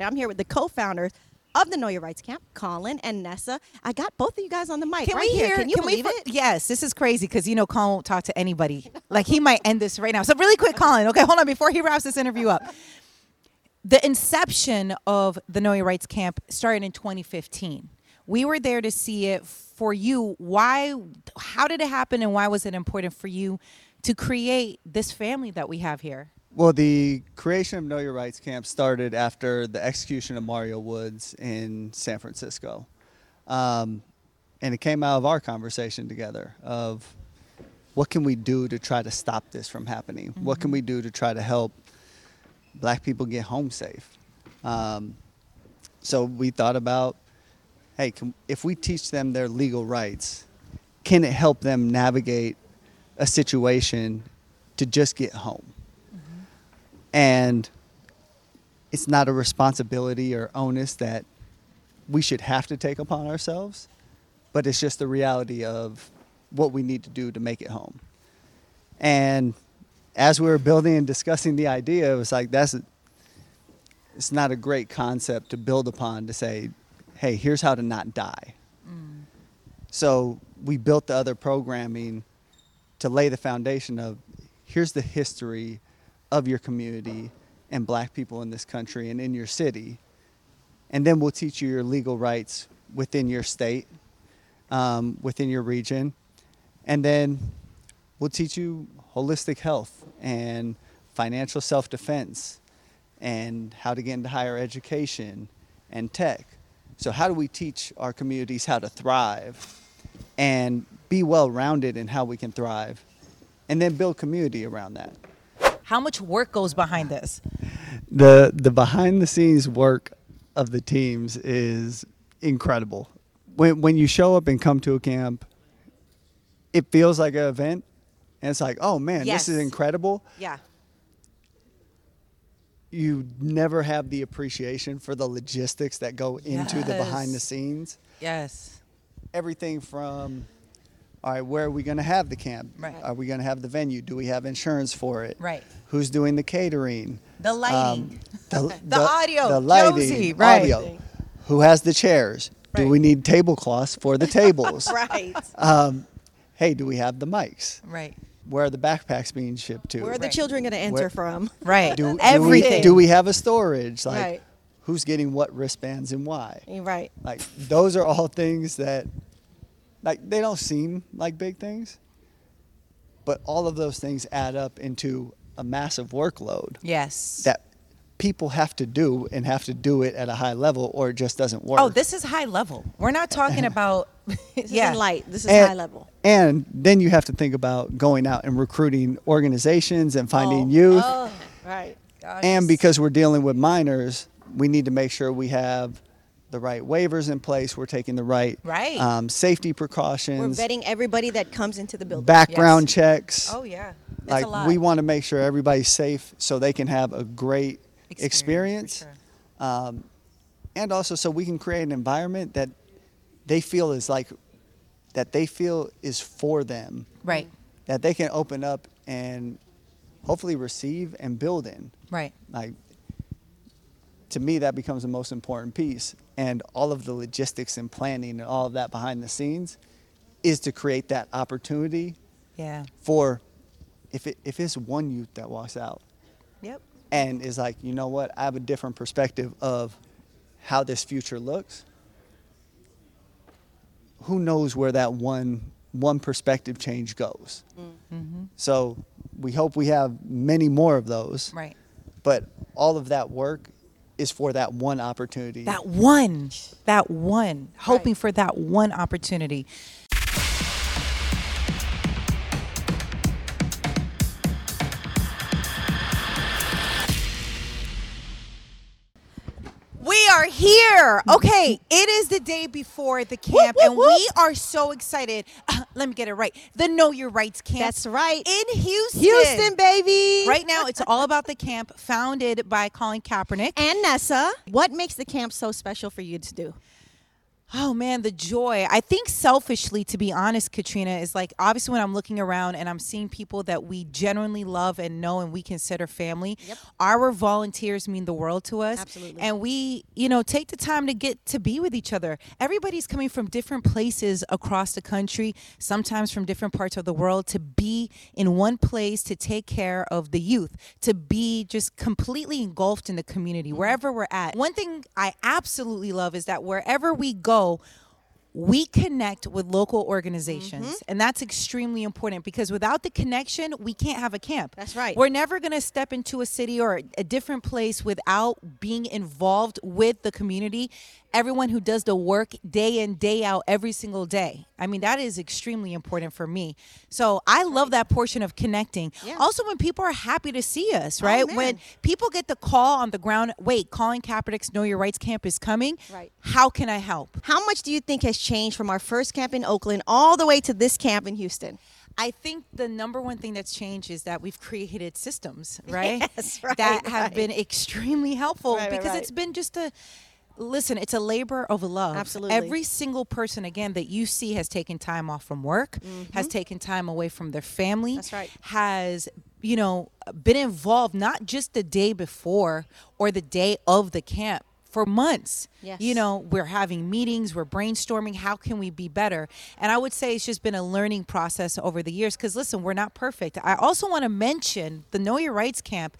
I'm here with the co-founders of the Know Your Rights Camp, Colin and Nessa. I got both of you guys on the mic Can right we here. hear? Can you we believe fir- it? Yes, this is crazy because you know Colin won't talk to anybody. Like he might end this right now. So really quick, Colin. Okay, hold on before he wraps this interview up. The inception of the Know Your Rights Camp started in 2015. We were there to see it for you. Why? How did it happen, and why was it important for you to create this family that we have here? Well, the creation of Know Your Rights Camp started after the execution of Mario Woods in San Francisco. Um, and it came out of our conversation together of what can we do to try to stop this from happening? What can we do to try to help black people get home safe? Um, so we thought about, hey, can, if we teach them their legal rights, can it help them navigate a situation to just get home? And it's not a responsibility or onus that we should have to take upon ourselves, but it's just the reality of what we need to do to make it home. And as we were building and discussing the idea, it was like that's a, it's not a great concept to build upon to say, hey, here's how to not die. Mm. So we built the other programming to lay the foundation of here's the history of your community and black people in this country and in your city. And then we'll teach you your legal rights within your state, um, within your region. And then we'll teach you holistic health and financial self defense and how to get into higher education and tech. So, how do we teach our communities how to thrive and be well rounded in how we can thrive and then build community around that? How much work goes behind this? the the behind the scenes work of the teams is incredible. When when you show up and come to a camp, it feels like an event, and it's like, oh man, Yes. this is incredible. Yeah. You never have the appreciation for the logistics that go into the behind the scenes. Yes. Everything from all right, where are we going to have the camp? Right. Are we going to have the venue? Do we have insurance for it? Right. Who's doing the catering? The lighting. Um, The audio, the lighting, Josie, right. audio. Who has the chairs? Right. Do we need tablecloths for the tables? Right. um, hey, do we have the mics? Right. Where are the backpacks being shipped to? Where are the Right. children going to enter Where- from? Right. do, do we, Everything. do we have a storage? Like, Right. who's getting what wristbands and why? Right. Like, those are all things that, like, they don't seem like big things, but all of those things add up into a massive workload Yes. that people have to do and have to do it at a high level or it just doesn't work. Oh, this is high level. We're not talking about. This yeah. isn't light. This is and, high level. And then you have to think about going out and recruiting organizations and finding Oh. youth. Oh, Right. gosh. And because we're dealing with minors, we need to make sure we have the right waivers in place. We're taking the right, Right. um, safety precautions. We're vetting everybody that comes into the building. background Yes. checks. Oh yeah. It's like we want to make sure everybody's safe so they can have a great experience, for sure. um, and also so we can create an environment that they feel is like that they feel is for them Right. that they can open up and hopefully receive and build in Right. like to me that becomes the most important piece and all of the logistics and planning and all of that behind the scenes is to create that opportunity Yeah. for if it, if it's one youth that walks out Yep. and is like you know what i have a different perspective of how this future looks who knows where that one one perspective change goes Mm-hmm. so we hope we have many more of those Right. but all of that work is for that one opportunity. That one. That one. Hoping Right. for that one opportunity. Are here. Mm-hmm. Okay, it is the day before the camp, whoop, and whoop. we are so excited. Uh, let me get it right. The Know Your Rights camp. That's right. In Houston. Houston, baby. Right now, it's all about the camp, founded by Colin Kaepernick. And Nessa, what makes the camp so special for you to do? Oh man, the joy. I think selfishly, to be honest, Katrina, is like obviously when I'm looking around and I'm seeing people that we genuinely love and know and we consider family. Yep. Our volunteers mean the world to us. Absolutely. And we, you know, take the time to get to be with each other. Everybody's coming from different places across the country, sometimes from different parts of the world, to be in one place to take care of the youth, to be just completely engulfed in the community, mm-hmm. wherever we're at. One thing I absolutely love is that wherever we go, we connect with local organizations Mm-hmm. and that's extremely important because without the connection we can't have a camp That's right. we're never going to step into a city or a different place without being involved with the community everyone who does the work day in day out every single day i mean that is extremely important for me so i love that portion of connecting Yeah. also when people are happy to see us oh, right man. when people get the call on the ground wait colin kaepernick's know your rights camp is coming Right. how can i help How much do you think has changed from our first camp in Oakland all the way to this camp in Houston? I think the number one thing that's changed is that we've created systems, right? Yes, right, that have right. been extremely helpful Right, right, because right. it's been just a listen, it's a labor of love. Absolutely. Every single person again that you see has taken time off from work, has taken time away from their family. Mm-hmm. That's right. Has you know been involved not just the day before or the day of the camp for months. Yes. You know, we're having meetings, we're brainstorming how can we be better. And I would say it's just been a learning process over the years cuz listen, we're not perfect. I also want to mention the Know Your Rights camp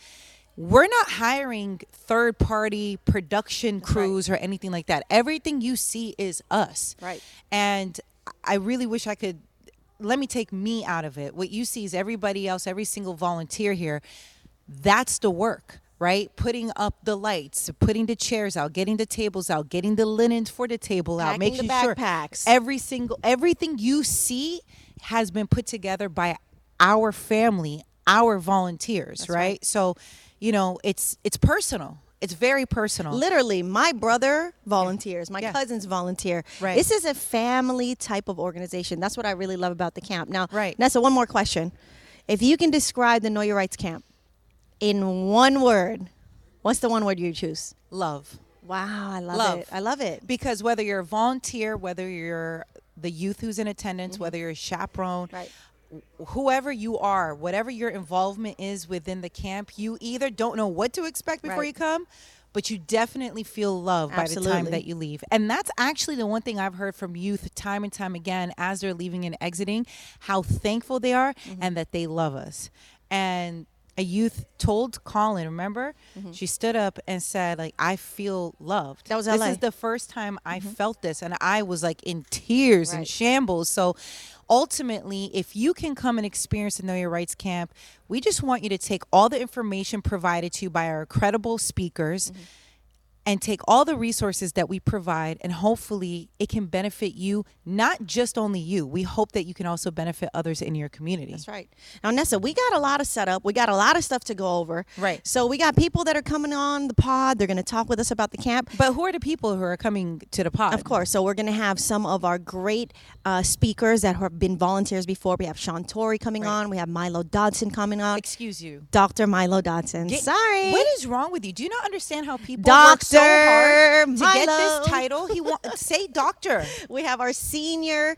we're not hiring third party production right. crews or anything like that. Everything you see is us. Right. And I really wish I could let me take me out of it. What you see is everybody else, every single volunteer here. That's the work, right? Putting up the lights, putting the chairs out, getting the tables out, getting the linens for the table out, making the sure every single everything you see has been put together by our family, our volunteers, right? right. So, you know, it's it's personal. It's very personal. Literally, my brother volunteers, my Yeah. cousins volunteer. Right. This is a family type of organization. That's what I really love about the camp. Now, Right. Nessa, one more question. If you can describe the Know Your Rights camp in one word, what's the one word you choose? Love. Wow, I love, Love. it. I love it. Because whether you're a volunteer, whether you're the youth who's in attendance, whether you're a chaperone, Mm-hmm. Right. Whoever you are, whatever your involvement is within the camp, you either don't know what to expect before Right. you come, but you definitely feel love by the time that you leave. And that's actually the one thing I've heard from youth time and time again as they're leaving and exiting, how thankful they are Mm-hmm. and that they love us. And a youth told Colin, remember? She stood up and said, like, I feel loved. Mm-hmm. That was this is the first time I felt this and I was like in tears and shambles. So ultimately, if you can come and experience the Know Your Rights camp, we just want you to take all the information provided to you by our credible speakers Mm-hmm. And take all the resources that we provide and hopefully it can benefit you, not just only you. We hope that you can also benefit others in your community. That's right. Now, Nessa, we got a lot of setup. We got a lot of stuff to go over. Right. So we got people that are coming on the pod. They're going to talk with us about the camp. But who are the people who are coming to the pod? Of course. So we're going to have some of our great uh, speakers that have been volunteers before. We have Sean Tory coming Right. on. We have Milo Dodson coming on. Excuse you. Dr. Milo Dodson. Get- Sorry. What is wrong with you? Do you not understand how people work so hard to get this title? He want say doctor. we have our senior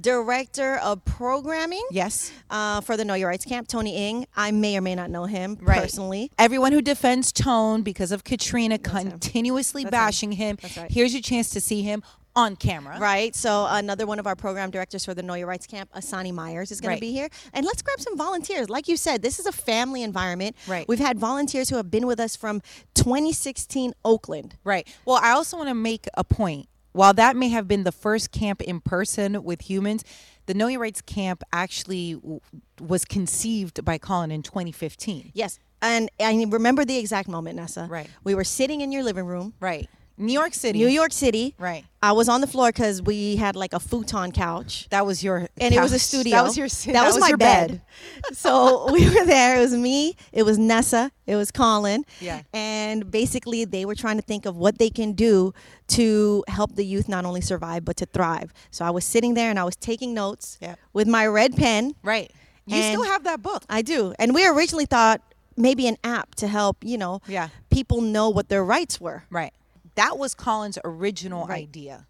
director of programming Yes. uh, for the Know Your Rights Camp, Tony Ng. I may or may not know him Right. personally. Everyone who defends Tone because of Katrina him. continuously him. bashing him. That's right. Here's your chance to see him on camera. Right. So another one of our program directors for the Know Your Rights Camp, Asani Myers, is going Right. to be here. And let's grab some volunteers. Like you said, this is a family environment. Right. We've had volunteers who have been with us from 2016 Oakland. Right. Well, I also want to make a point. While that may have been the first camp in person with humans, the Know Your Rights camp actually w- was conceived by Colin in 2015. Yes. And I remember the exact moment, Nessa. Right. We were sitting in your living room, Right. New York City. New York City. Right. I was on the floor because we had like a futon couch. That was your and it was a studio. That was your That, was, my your bed. so we were there. It was me. It was Nessa. It was Colin. Yeah. And basically, they were trying to think of what they can do to help the youth not only survive but to thrive. So I was sitting there and I was taking notes Yeah. with my red pen. Right. You still have that book. I do. And we originally thought maybe an app to help you know Yeah. people know what their rights were. Right. That was Colin's original Right. idea.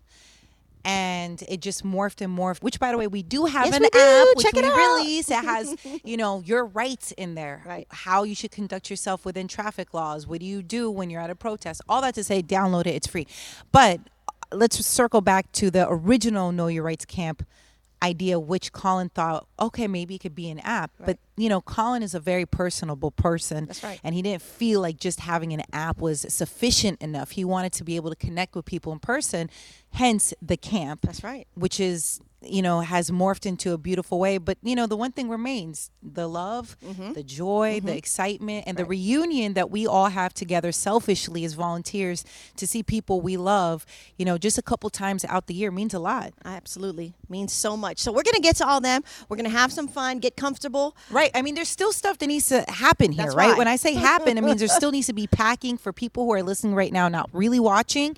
and it just morphed and morphed. Which, by the way, we do have Yes, an do. app which Check it we out. release. It has, you know, your rights in there, Right. How you should conduct yourself within traffic laws. What do you do when you're at a protest? All that to say, download it. It's free. But uh, let's circle back to the original Know Your Rights camp idea which Colin thought okay maybe it could be an app but you know Colin is a very personable person That's right. and he didn't feel like just having an app was sufficient enough he wanted to be able to connect with people in person hence the camp That's right. which is you know has morphed into a beautiful way but you know the one thing remains the love mm-hmm. the joy the mm-hmm. excitement and the reunion that we all have together selfishly as volunteers to see people we love you know just a couple times out the year means a lot Absolutely. Means so much. So we're going to get to all them. We're going to have some fun, get comfortable. Right. I mean, there's still stuff that needs to happen here, right? right. When I say happen, it means there still needs to be packing for people who are listening right now, not really watching.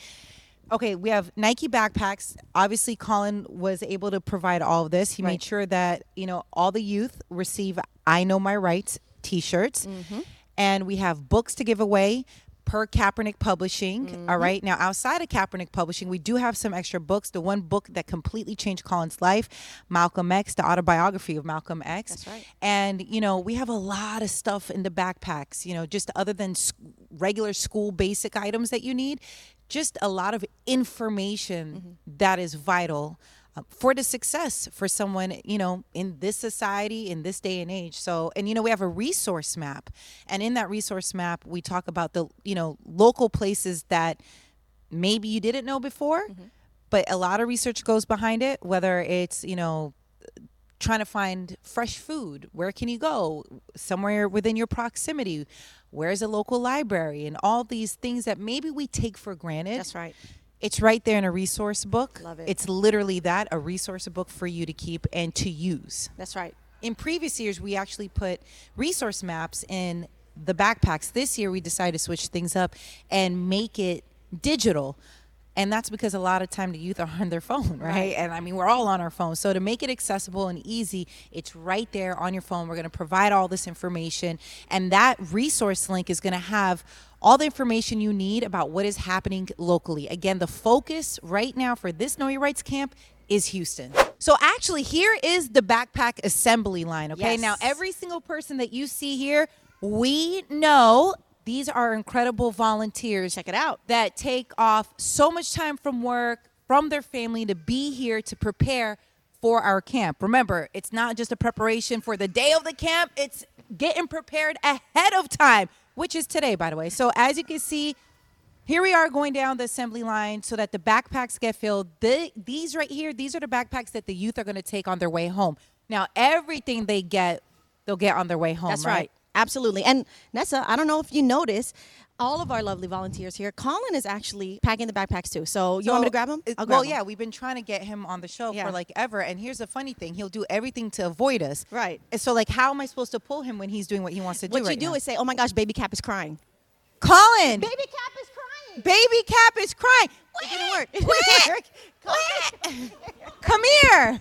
Okay, we have Nike backpacks. Obviously, Colin was able to provide all of this. He made sure that, you know, all the youth receive I Know My Rights t shirts. Mm-hmm. And we have books to give away per Kaepernick Publishing. Mm-hmm. all right. Now, outside of Kaepernick Publishing, we do have some extra books. The one book that completely changed Colin's life, Malcolm X, the autobiography of Malcolm X. That's right. And, you know, we have a lot of stuff in the backpacks, you know, just other than regular school basic items that you need, just a lot of information that is vital Uh, for the success for someone, you know, in this society, in this day and age. So, and, you know, we have a resource map. And in that resource map, we talk about the, you know, local places that maybe you didn't know before, mm-hmm. but a lot of research goes behind it, whether it's, you know, trying to find fresh food. Where can you go? Somewhere within your proximity. Where's a local library? And all these things that maybe we take for granted. That's right. It's right there in a resource book. Love it. It's literally that a resource book for you to keep and to use. That's right. In previous years, we actually put resource maps in the backpacks. This year, we decided to switch things up and make it digital. And that's because a lot of time the youth are on their phone, right? Right. And I mean, we're all on our phone. So to make it accessible and easy, it's right there on your phone. We're going to provide all this information. And that resource link is going to have all the information you need about what is happening locally. Again, the focus right now for this Know Your Rights camp is Houston. So actually, here is the backpack assembly line. Okay. Yes. Now, every single person that you see here, we know these are incredible volunteers. Check it out. That take off so much time from work, from their family to be here to prepare for our camp. Remember, it's not just a preparation for the day of the camp, it's getting prepared ahead of time, which is today, by the way. So, as you can see, here we are going down the assembly line so that the backpacks get filled. The, these right here, these are the backpacks that the youth are going to take on their way home. Now, everything they get, they'll get on their way home. That's right. Absolutely. And Nessa, I don't know if you noticed, all of our lovely volunteers here, Colin is actually packing the backpacks too. So you want me to grab him? it- I'll well, him. yeah, we've been trying to get him on the show Yeah. for like ever. And here's the funny thing: he'll do everything to avoid us. Right. And so, like, how am I supposed to pull him when he's doing what he wants to do? What you right do now? is say, "Oh my gosh, baby Cap is crying." Colin, Baby Cap is crying. baby Cap is crying. It didn't work. It didn't work. Wah! Come here.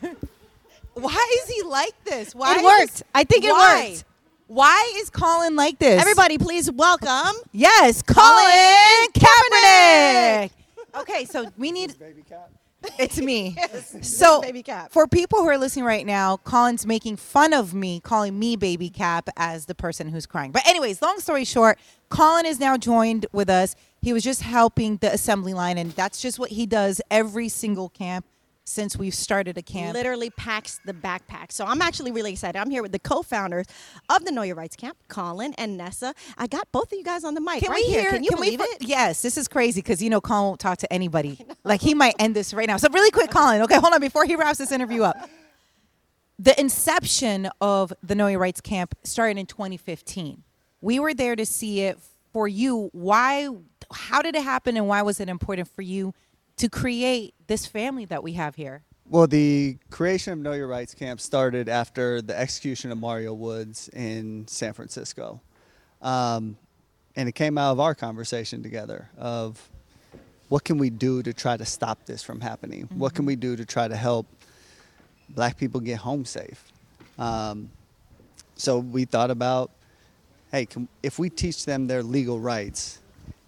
Why is he like this? Why It is worked. this- I think it Why? worked. Why is Colin like this? Everybody, please welcome. Yes, Colin Kaepernick. Okay, so we need. Baby cat. It's me. So, Baby Cap. for people who are listening right now, Colin's making fun of me, calling me Baby Cap as the person who's crying. But, anyways, long story short, Colin is now joined with us. He was just helping the assembly line, and that's just what he does every single camp since we've started a camp. Literally packs the backpack. So I'm actually really excited. I'm here with the co-founders of the Know Your Rights Camp, Colin and Nessa. I got both of you guys on the mic Can right we here. hear? Can you we believe fir- it? Yes, this is crazy because you know Colin won't talk to anybody. Like he might end this right now. So really quick, Colin. Okay, hold on before he wraps this interview up. The inception of the Know Your Rights Camp started in 2015. We were there to see it for you. Why? How did it happen, and why was it important for you to create this family that we have here? Well, the creation of Know Your Rights Camp started after the execution of Mario Woods in San Francisco. Um, and it came out of our conversation together of what can we do to try to stop this from happening? What can we do to try to help black people get home safe? Um, so we thought about, hey, can, if we teach them their legal rights,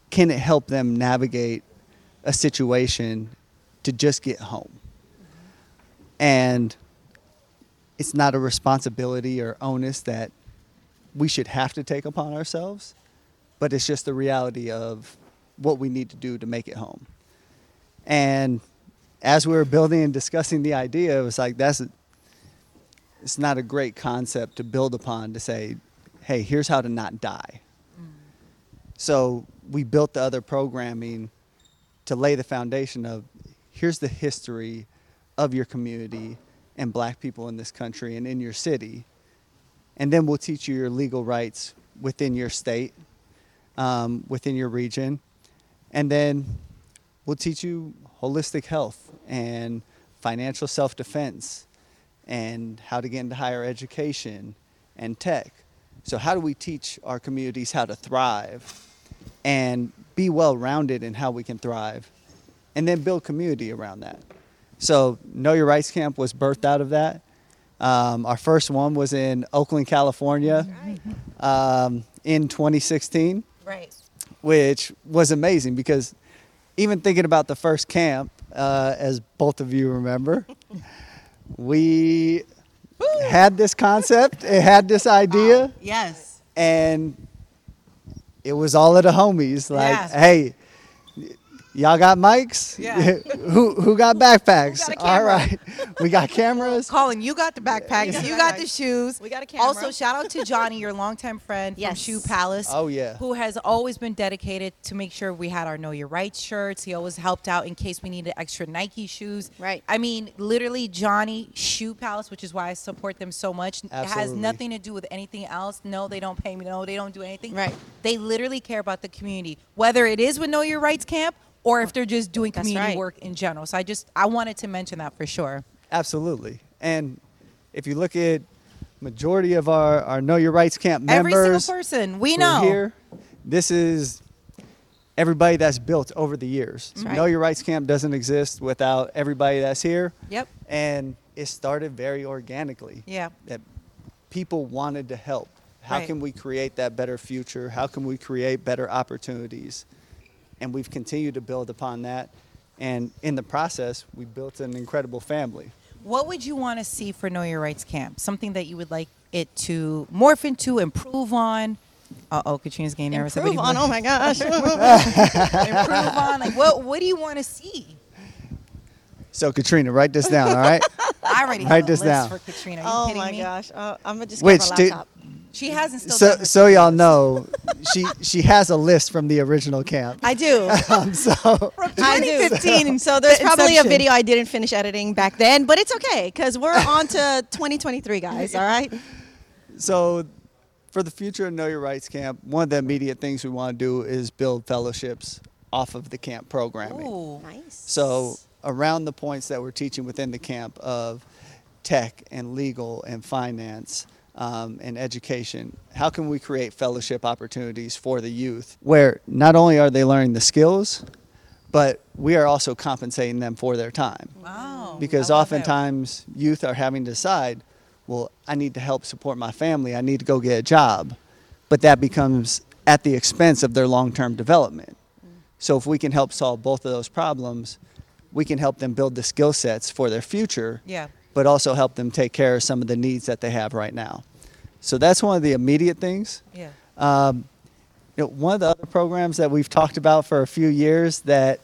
can it help them navigate a situation to just get home? And it's not a responsibility or onus that we should have to take upon ourselves, but it's just the reality of what we need to do to make it home. And as we were building and discussing the idea, it was like that's it's not a great concept to build upon to say, hey, here's how to not die. Mm. So we built the other programming to lay the foundation of here's the history of your community and black people in this country and in your city. And then we'll teach you your legal rights within your state, um, within your region. And then we'll teach you holistic health and financial self defense and how to get into higher education and tech. So, how do we teach our communities how to thrive and be well rounded in how we can thrive and then build community around that? So, Know Your Rights Camp was birthed out of that. Um, our first one was in Oakland, California um, in 2016 Right. which was amazing because even thinking about the first camp, uh, as both of you remember, we had this concept, it had this idea, Yes. and it was all of the homies like, Yeah. hey, y'all got mics? Yeah. who who got backpacks? Who got a all camera? right, we got cameras. Colin, you got the backpacks. got you got the shoes. We got a camera. Also, shout out to Johnny, your longtime friend from Shoe Palace. Oh, yeah. Who has always been dedicated to make sure we had our Know Your Rights shirts. He always helped out in case we needed extra Nike shoes. Right. I mean, literally, Johnny Shoe Palace, which is why I support them so much. It has nothing to do with anything else. No, they don't pay me. No, they don't do anything. Right. They literally care about the community, whether it is with Know Your Rights Camp or if they're just doing That's community right. work in general. So I just I wanted to mention that for sure. Absolutely. And if you look at majority of our, our Know Your Rights Camp members, Every single person we know here. This is everybody that's built over the years. Right. Know Your Rights Camp doesn't exist without everybody that's here. Yep. And it started very organically. Yeah. That people wanted to help. How Right. can we create that better future? How can we create better opportunities? And we've continued to build upon that. And in the process, we built an incredible family. What would you want to see for Know Your Rights Camp? Something that you would like it to morph into, improve on? Uh oh, Katrina's getting nervous. Improve on. Oh my gosh. improve on. Like, what? What do you want to see? So, Katrina, write this down, all right? I already Write have a this list down. for Katrina. Are you oh kidding my me? gosh. Uh, I'm gonna just Which grab my did- laptop. She hasn't still. so, so y'all know, she she has a list from the original camp. I do. Um, so I do. 2015 So there's the probably a video I didn't finish editing back then, but it's okay because we're on to 2023, guys. All right. So, for the future of Know Your Rights Camp, one of the immediate things we want to do is build fellowships off of the camp programming. Ooh. Nice. So, around the points that we're teaching within the camp of tech and legal and finance um, and education, how can we create fellowship opportunities for the youth where not only are they learning the skills, but we are also compensating them for their time? Wow. because I love it. oftentimes youth are having to decide, well, I need to help support my family. I need to go get a job. But that becomes at the expense of their long term development. So if we can help solve both of those problems, we can help them build the skill sets for their future, Yeah. But also help them take care of some of the needs that they have right now. So that's one of the immediate things. Yeah. Um, you know, one of the other programs that we've talked about for a few years that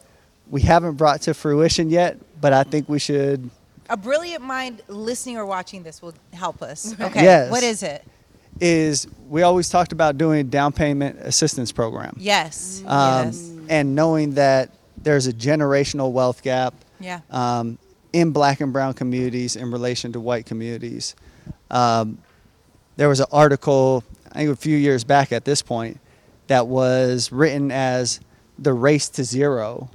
we haven't brought to fruition yet, but I think we should A brilliant mind listening or watching this will help us. Okay. Yes. What is it? is we always talked about doing a down payment assistance program. Yes. Um, yes. And knowing that there's a generational wealth gap Yeah. um, in black and brown communities in relation to white communities. Um, there was an article, I think a few years back at this point, that was written as the race to 0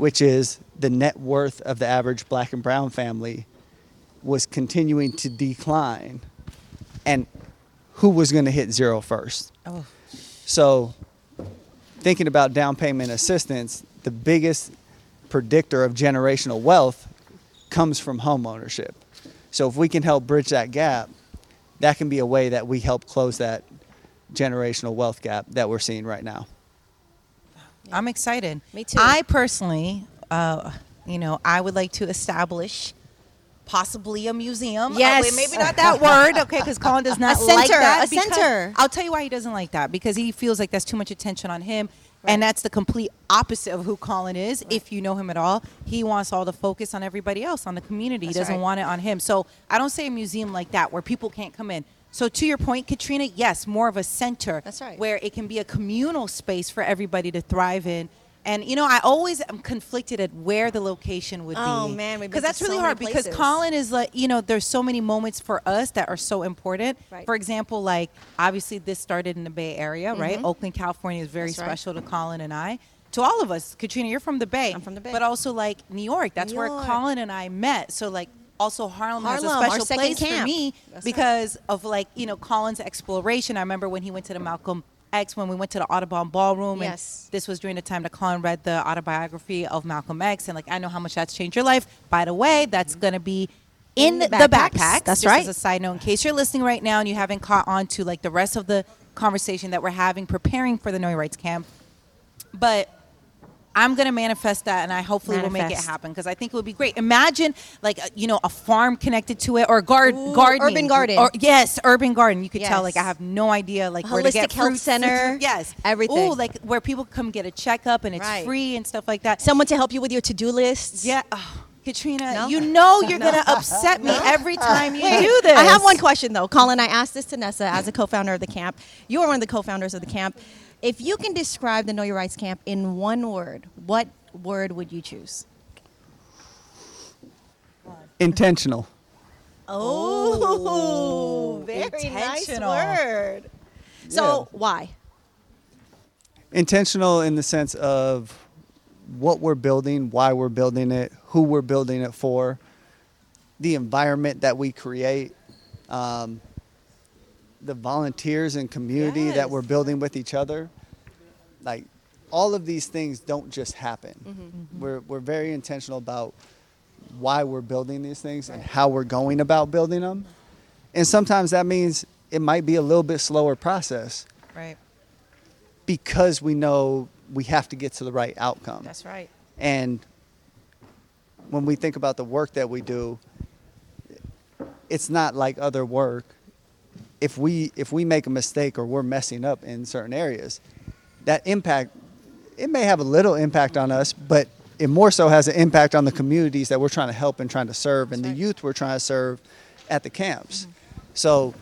which is the net worth of the average black and brown family was continuing to decline. And who was going to hit zero first? Oh. So, thinking about down payment assistance, the biggest predictor of generational wealth comes from home ownership. So, if we can help bridge that gap, that can be a way that we help close that generational wealth gap that we're seeing right now. I'm excited. Me too. I personally, uh, you know, I would like to establish possibly a museum. Uh, Yes. wait, maybe not that word, okay? Because Colin does not A like that. a because- center. I'll tell you why he doesn't like that because he feels like that's too much attention on him. And that's the complete opposite of who Colin is. If you know him at all, he wants all the focus on everybody else, on the community. he doesn't right. want it on him. So I don't say a museum like that where people can't come in. So to your point, Katrina, yes, more of a center. That's right. Where it can be a communal space for everybody to thrive in. And you know, I always am conflicted at where the location would Oh, be. man, because that's really so hard. Because. Colin is like, you know, there's so many moments for us that are so important. Right. For example, like obviously this started in the Bay Area, right? Oakland, California is very Mm-hmm. That's right. special to Colin and I. To all of us, Katrina, you're from the Bay. I'm from the Bay. But also like New York. That's New where York. Colin and I met. So like also Harlem, has a special place for me That's right. because of like, you know, Colin's exploration. I remember when he went to the Malcolm X when we went to the Audubon Ballroom Yes. and this was during the time that Colin read the autobiography of Malcolm X and like I know how much that's changed your life. By the way, that's mm-hmm. gonna be in, In the the backpacks. backpacks. That's Just right. As a side note, in case you're listening right now and you haven't caught on to like the rest of the conversation that we're having preparing for the Know Your Rights camp, but I'm gonna manifest that, and I hopefully will make it happen because I think it would be great. Imagine like a, you know a farm connected to it or a guard Ooh, gardening, urban garden. or yes, urban garden. You could tell like I have no idea like where to get health fruits. center, yes, everything. Ooh, like where people come get a checkup and it's Right. free and stuff like that. Someone to help you with your to-do lists. Yeah, oh, Katrina, No? you know you're gonna upset me every time you Wait, do this. I have one question though, Colin. I asked this to Nessa as a co-founder of the camp. You are one of the co-founders of the camp. If you can describe the Know Your Rights camp in one word, what word would you choose? Intentional. Oh, very nice intentional. word. So why? Intentional in the sense of what we're building, why we're building it, who we're building it for, the environment that we create, um, the volunteers and community Yes. that we're building with each other. Like all of these things don't just happen. Mm-hmm. Mm-hmm. We're, we're very intentional about why we're building these things and how we're going about building them. And sometimes that means it might be a little bit slower process right. because we know we have to get to the right outcome. That's right. And when we think about the work that we do, it's not like other work. If we if we make a mistake or we're messing up in certain areas, that impact it may have a little impact on us, but it more so has an impact on the communities that we're trying to help and trying to serve and the youth we're trying to serve at the camps. Mm-hmm. So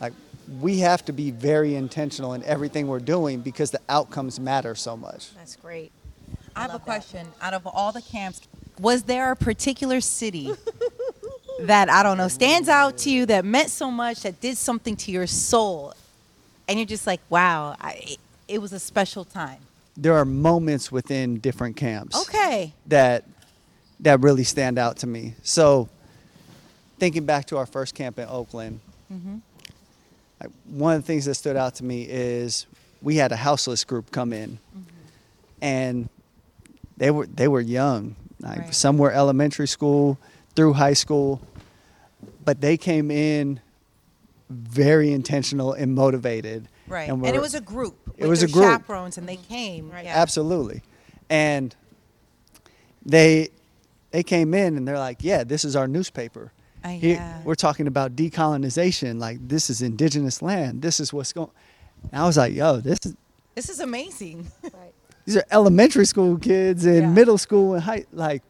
like we have to be very intentional in everything we're doing because the outcomes matter so much. That's great. I have a love that. question. Out of all the camps, was there a particular city that I don't know stands out to you that meant so much that did something to your soul, and you're just like, wow, I, it, was a special time. there are moments within different camps Okay. that that really stand out to me. So, thinking back to our first camp in Oakland, mm-hmm. like, one of the things that stood out to me is we had a houseless group come in, mm-hmm. and they were they were young, like Right. some were elementary school through high school, but they came in very intentional and motivated. Right. And, were- it was a group. It was a group. chaperones, and they came. Right. Yeah. Absolutely. And they they came in and they're like, "Yeah, this is our newspaper. Uh, Here- yeah. We're talking about decolonization. Like this is indigenous land. This is what's going." And I was like, "Yo, this is This is amazing. Right. these are elementary school kids and Yeah. middle school and high like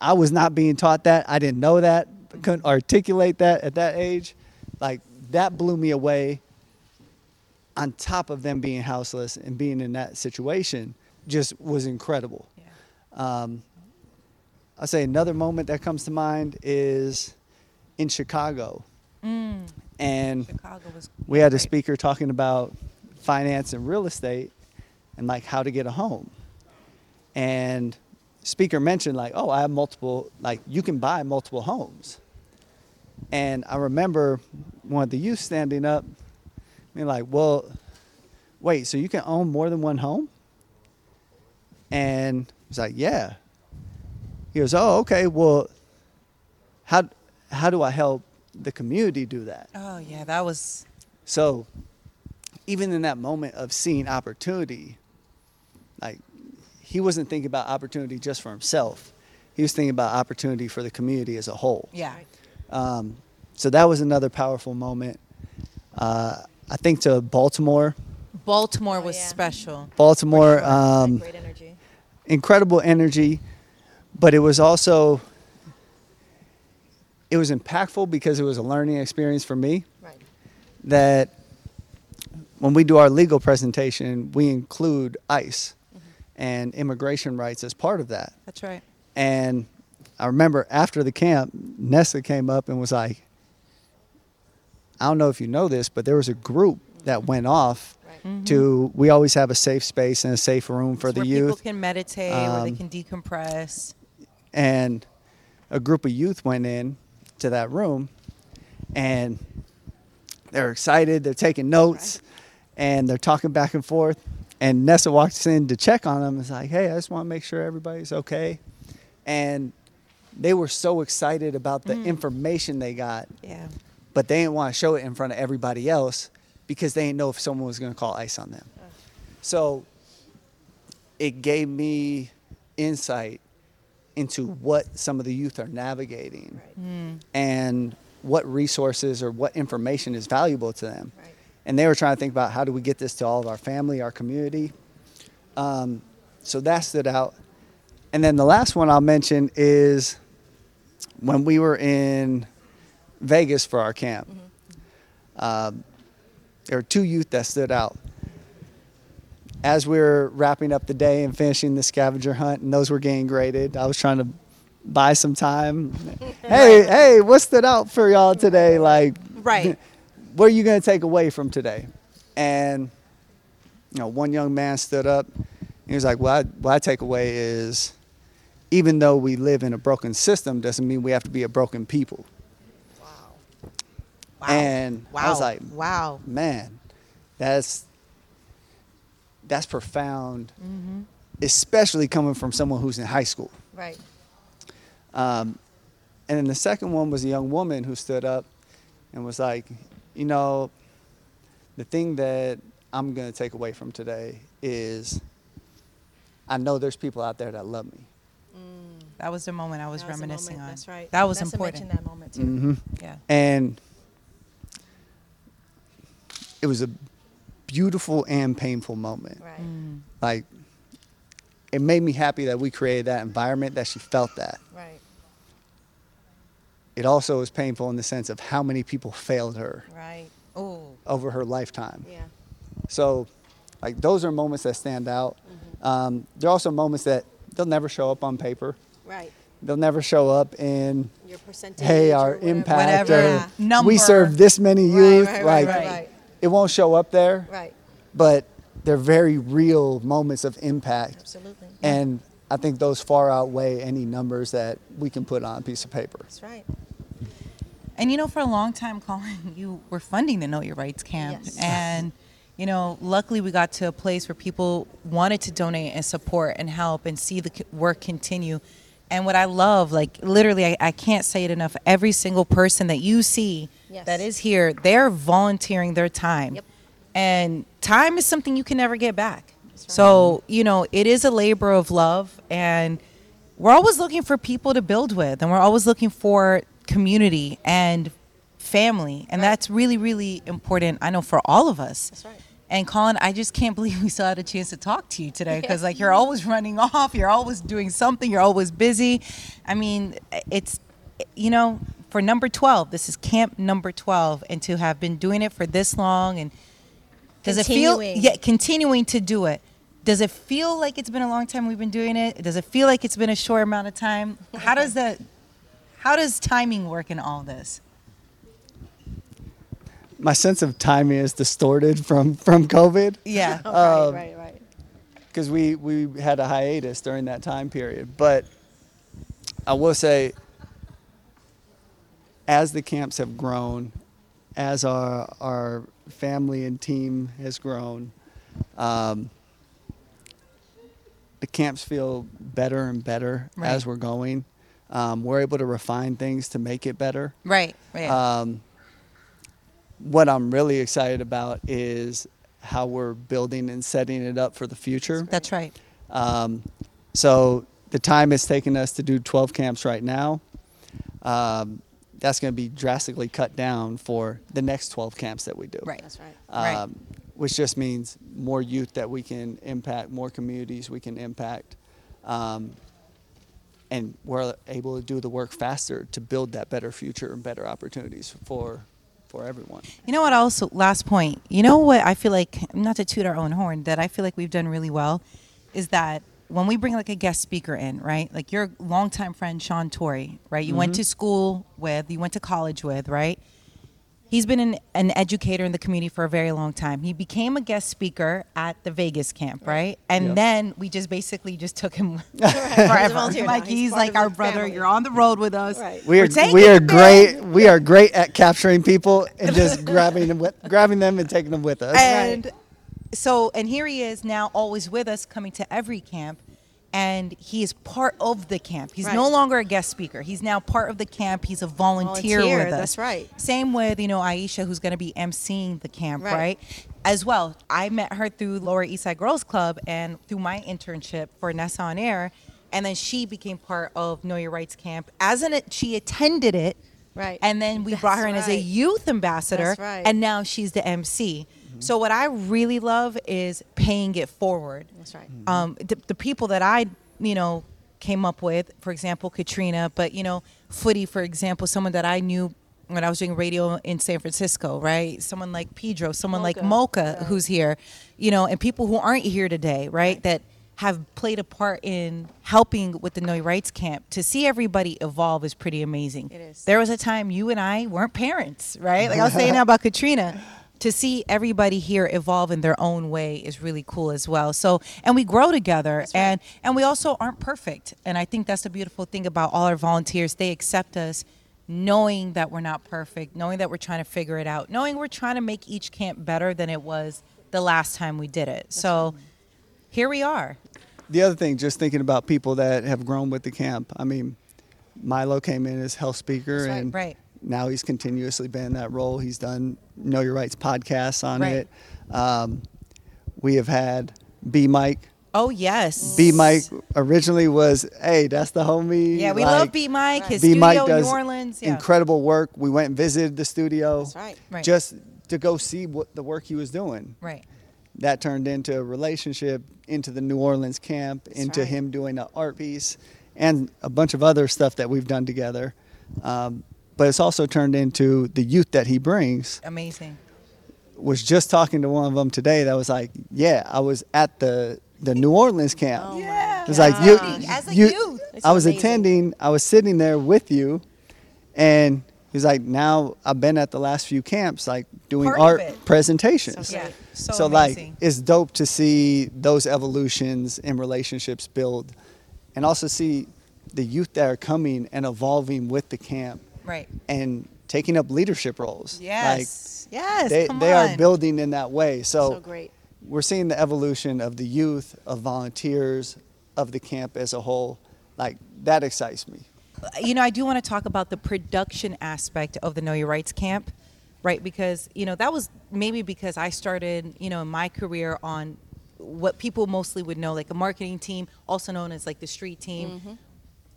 I was not being taught that. I didn't know that. Couldn't articulate that at that age. Like that blew me away. On top of them being houseless and being in that situation, just was incredible. yeah. Um, I'll say another moment that comes to mind is in Chicago, Mm. and Chicago was. we had a speaker talking about finance and real estate and like how to get a home and speaker mentioned like oh i have multiple like you can buy multiple homes and i remember one of the youth standing up being like well wait so you can own more than one home and I was like yeah he goes oh okay well how how do i help the community do that Oh yeah, that was. so, even in that moment of seeing opportunity, like he wasn't thinking about opportunity just for himself, He was thinking about opportunity for the community as a whole. Yeah. Um, so that was another powerful moment. Uh, I think to Baltimore, Baltimore Oh, was yeah. special. Baltimore, um, Great energy. incredible energy, but it was also it was impactful because it was a learning experience for me. Right. That when we do our legal presentation, we include ICE and immigration rights as part of that. That's right. And I remember after the camp, Nessa came up and was like, I don't know if you know this, but there was a group that went off Right. to, we always have a safe space and a safe room for It's the where people can meditate, where they Um, can decompress. And a group of youth went in to that room and they're excited, they're taking notes, and they're talking back and forth. And Nessa walks in to check on them. It's like, hey, I just want to make sure everybody's okay. And they were so excited about the information they got, Yeah. but they didn't want to show it in front of everybody else because they didn't know if someone was going to call ICE on them. So it gave me insight into what some of the youth are navigating and what resources or what information is valuable to them. Right. And they were trying to think about how do we get this to all of our family, our community. Um, so that stood out. And then the last one I'll mention is when we were in Vegas for our camp. Um, there were two youth that stood out. As we were wrapping up the day and finishing the scavenger hunt, and those were getting graded, I was trying to buy some time. hey, hey, what stood out for y'all today? Like, Right. what are you going to take away from today? And, you know, one young man stood up. He was like, well, I, what I take away is even though we live in a broken system, doesn't mean we have to be a broken people. Wow. Wow. And wow. I was like, wow. man, that's that's profound, Mm-hmm. especially coming from someone who's in high school. Right. Um, and then the second one was a young woman who stood up and was like, you know, the thing that I'm going to take away from today is I know there's people out there that love me. That was the moment I was That was the reminiscing moment, on. That's right. That was Nessa important. mentioned that moment too. hmm Yeah. And it was a beautiful and painful moment. Right. Mm. Like, it made me happy that we created that environment, that she felt that. Right. It also was painful in the sense of how many people failed her Right. Oh. over her lifetime. Yeah. So, like, those are moments that stand out. Um, there are also moments that they'll never show up on paper. Right. They'll never show up in, Your percentage. hey, or our whatever. impact Whatever. or Yeah. Number. we serve this many Right, youth. right, right, like, right, right. it won't show up there, Right. but they're very real moments of impact. Absolutely. And I think those far outweigh any numbers that we can put on a piece of paper. That's right. And you know, for a long time, Colin, you were funding the Know Your Rights camp, Yes. and you know, luckily we got to a place where people wanted to donate and support and help and see the c- work continue. And what I love, like literally, I, I can't say it enough. Every single person that you see Yes. that is here, they're volunteering their time, Yep. and time is something you can never get back. So you know, it is a labor of love, and we're always looking for people to build with, and we're always looking for community and family, and Right. that's really, really important. I know for all of us. That's right. And Colin, I just can't believe we still had a chance to talk to you today because, like, you're always running off, you're always doing something, you're always busy. I mean, it's, you know, for number 12, this is camp number 12, and to have been doing it for this long, and does it feel, yeah, continuing to do it. Does it feel like it's been a long time we've been doing it? Does it feel like it's been a short amount of time? How does that, how does timing work in all this? My sense of timing is distorted from, from COVID Yeah. Oh, Um, right, right, right. because we, we had a hiatus during that time period. But I will say, as the camps have grown, as our, our family and team has grown, um, the camps feel better and better Right. as we're going. Um, we're able to refine things to make it better. Right. Right. Um, what I'm really excited about is how we're building and setting it up for the future. That's right. Um, so the time it's taken us to do 12 camps right now, um, that's going to be drastically cut down for the next 12 camps that we do. Right. That's right. Right. Um, Which just means more youth that we can impact, more communities we can impact. Um, and we're able to do the work faster to build that better future and better opportunities for for everyone. You know what? Also, last point. You know what? I feel like not to toot our own horn, that I feel like we've done really well, is that when we bring like a guest speaker in, right? Like your longtime friend Sean Tory, right? You went mm-hmm. to school with, you went to college with, right? He's been an, an educator in the community for a very long time. He became a guest speaker at the Vegas camp, right? And Yep. then we just basically just took him He's forever. volunteer like. He's he's, like our brother. family. You're on the road with us. Right. We are We're taking we are it, great. We are great at capturing people and just grabbing them with, grabbing them and taking them with us. And so, and here he is now, always with us, coming to every camp, and he is part of the camp. He's no longer a guest speaker. He's now part of the camp. He's a volunteer, Volunteer, with us. that's right. Same with you know Aisha, who's going to be emceeing the camp, Right. right. As well, I met her through Lower East Side Girls Club and through my internship for Nessa on Air, and then she became part of Know Your Rights camp. As an she attended it. Right. And then we brought her in as a youth ambassador. That's right. And now she's the MC. So what I really love is paying it forward. That's right. Um, the, the people that I, you know, came up with, for example, Katrina, but you know, Footy, for example, someone that I knew when I was doing radio in San Francisco, right? Someone like Pedro, someone like Mocha, who's here, you know, and people who aren't here today, right? That have played a part in helping with the No Rights Camp. To see everybody evolve is pretty amazing. It is. There was a time you and I weren't parents, right? Like I was saying now about Katrina. To see everybody here evolve in their own way is really cool as well. So, and we grow together, and and we also aren't perfect. And I think that's the beautiful thing about all our volunteers. They accept us, knowing that we're not perfect, knowing that we're trying to figure it out, knowing we're trying to make each camp better than it was the last time we did it. so, here we are. the other thing, just thinking about people that have grown with the camp. I mean, Milo came in as health speaker, That's right. and Right. Now he's continuously been in that role. He's done Know Your Rights podcasts on Right. it. Um, we have had B Mike. Oh yes, B Mike originally was, hey, that's the homie. Yeah, we like, love B Mike. His B studio Mike does New Orleans. Yeah. incredible work. We went and visited the studio. That's right. Right. Just to go see what the work he was doing. Right. That turned into a relationship, into the New Orleans camp, into right. him doing an art piece, and a bunch of other stuff that we've done together. Um, but it's also turned into the youth that he brings. Amazing. Was just talking to one of them today that was like, "Yeah, I was at the the New Orleans camp." Oh, Yeah. It's like you, As a you- youth. It's I was amazing. attending. I was sitting there with you, and he's like, "Now I've been at the last few camps, like doing Part art presentations." So Yeah. great. So, like, it's dope to see those evolutions and relationships build, and also see the youth that are coming and evolving with the camp right. and taking up leadership roles. Yes. yes. They they are building in that way. So great. we're seeing the evolution of the youth, of volunteers, of the camp as a whole. Like that excites me. you know, I do want to talk about the production aspect of the Know Your Rights camp, right? Because, you know, that was maybe because I started, you know, in my career on what people mostly would know, like a marketing team, also known as like the street team.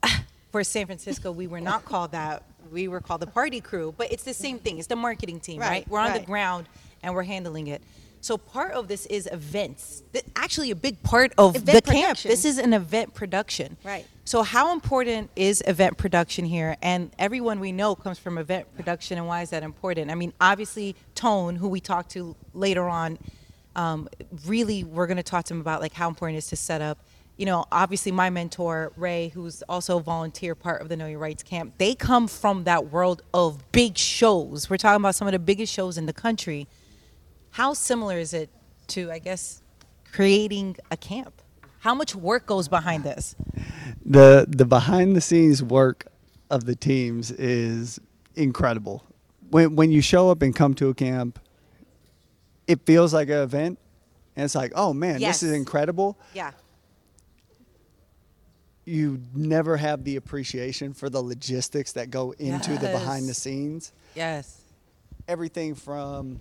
Mm-hmm. For San Francisco, we were not called that. We were called the party crew, but it's the same thing. It's the marketing team, right? Right, We're on the ground and we're handling it. So part of this is events. Actually, a big part of Event the camp. production. This is an event production. Right. So how important is event production here? And everyone we know comes from event production, and why is that important? I mean, obviously, Tone, who we talked to later on, um, really we're going to talk to him about like how important it is to set up. You know, obviously my mentor Ray, who's also a volunteer part of the Know Your Rights camp, they come from that world of big shows. We're talking about some of the biggest shows in the country. How similar is it to, I guess, creating a camp? How much work goes behind this? The the behind the scenes work of the teams is incredible. When when you show up and come to a camp, it feels like an event, and it's like, oh man, Yes. this is incredible. Yeah. You never have the appreciation for the logistics that go into the behind the scenes. Yes. everything from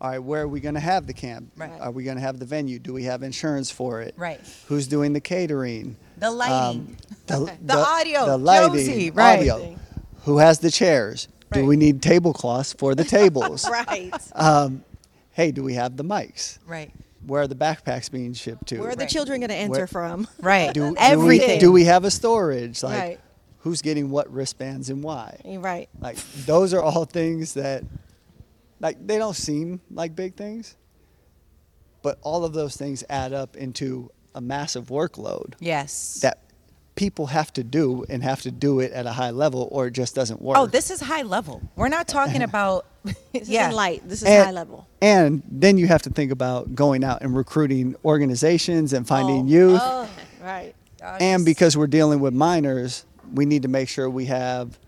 all right, where are we going to have the camp? Right. Are we going to have the venue? Do we have insurance for it? Right. Who's doing the catering? The lighting. Um, The audio, The lighting. Josie, right. Audio. Who has the chairs? Right. Do we need tablecloths for the tables? Right. um, hey, do we have the mics? Right. Where are the backpacks being shipped to? Where are the Right. children going to enter Where- from? Right. do, do we- Everything. Do we, have a storage? Like, Right. who's getting what wristbands and why? Right. Like, those are all things that, like, they don't seem like big things, but all of those things add up into a massive workload Yes. that people have to do and have to do it at a high level or it just doesn't work. Oh, this is high level. We're not talking about. This yeah. isn't light. This is and, high level. And then you have to think about going out and recruiting organizations and finding Oh. youth. Oh, right. and because we're dealing with minors, we need to make sure we have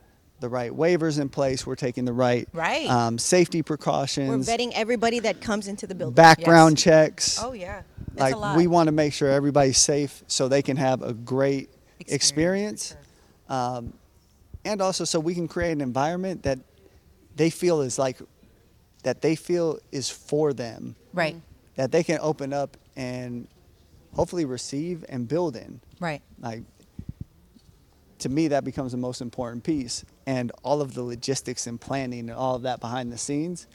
the right waivers in place. We're taking the right, Right. um, safety precautions. We're vetting everybody that comes into the building. background Yes. checks. Oh yeah. It's like a lot. we want to make sure everybody's safe so they can have a great experience, um, and also so we can create an environment that they feel is like that they feel is for them Right. that they can open up and hopefully receive and build in Right. like to me that becomes the most important piece and all of the logistics and planning and all of that behind the scenes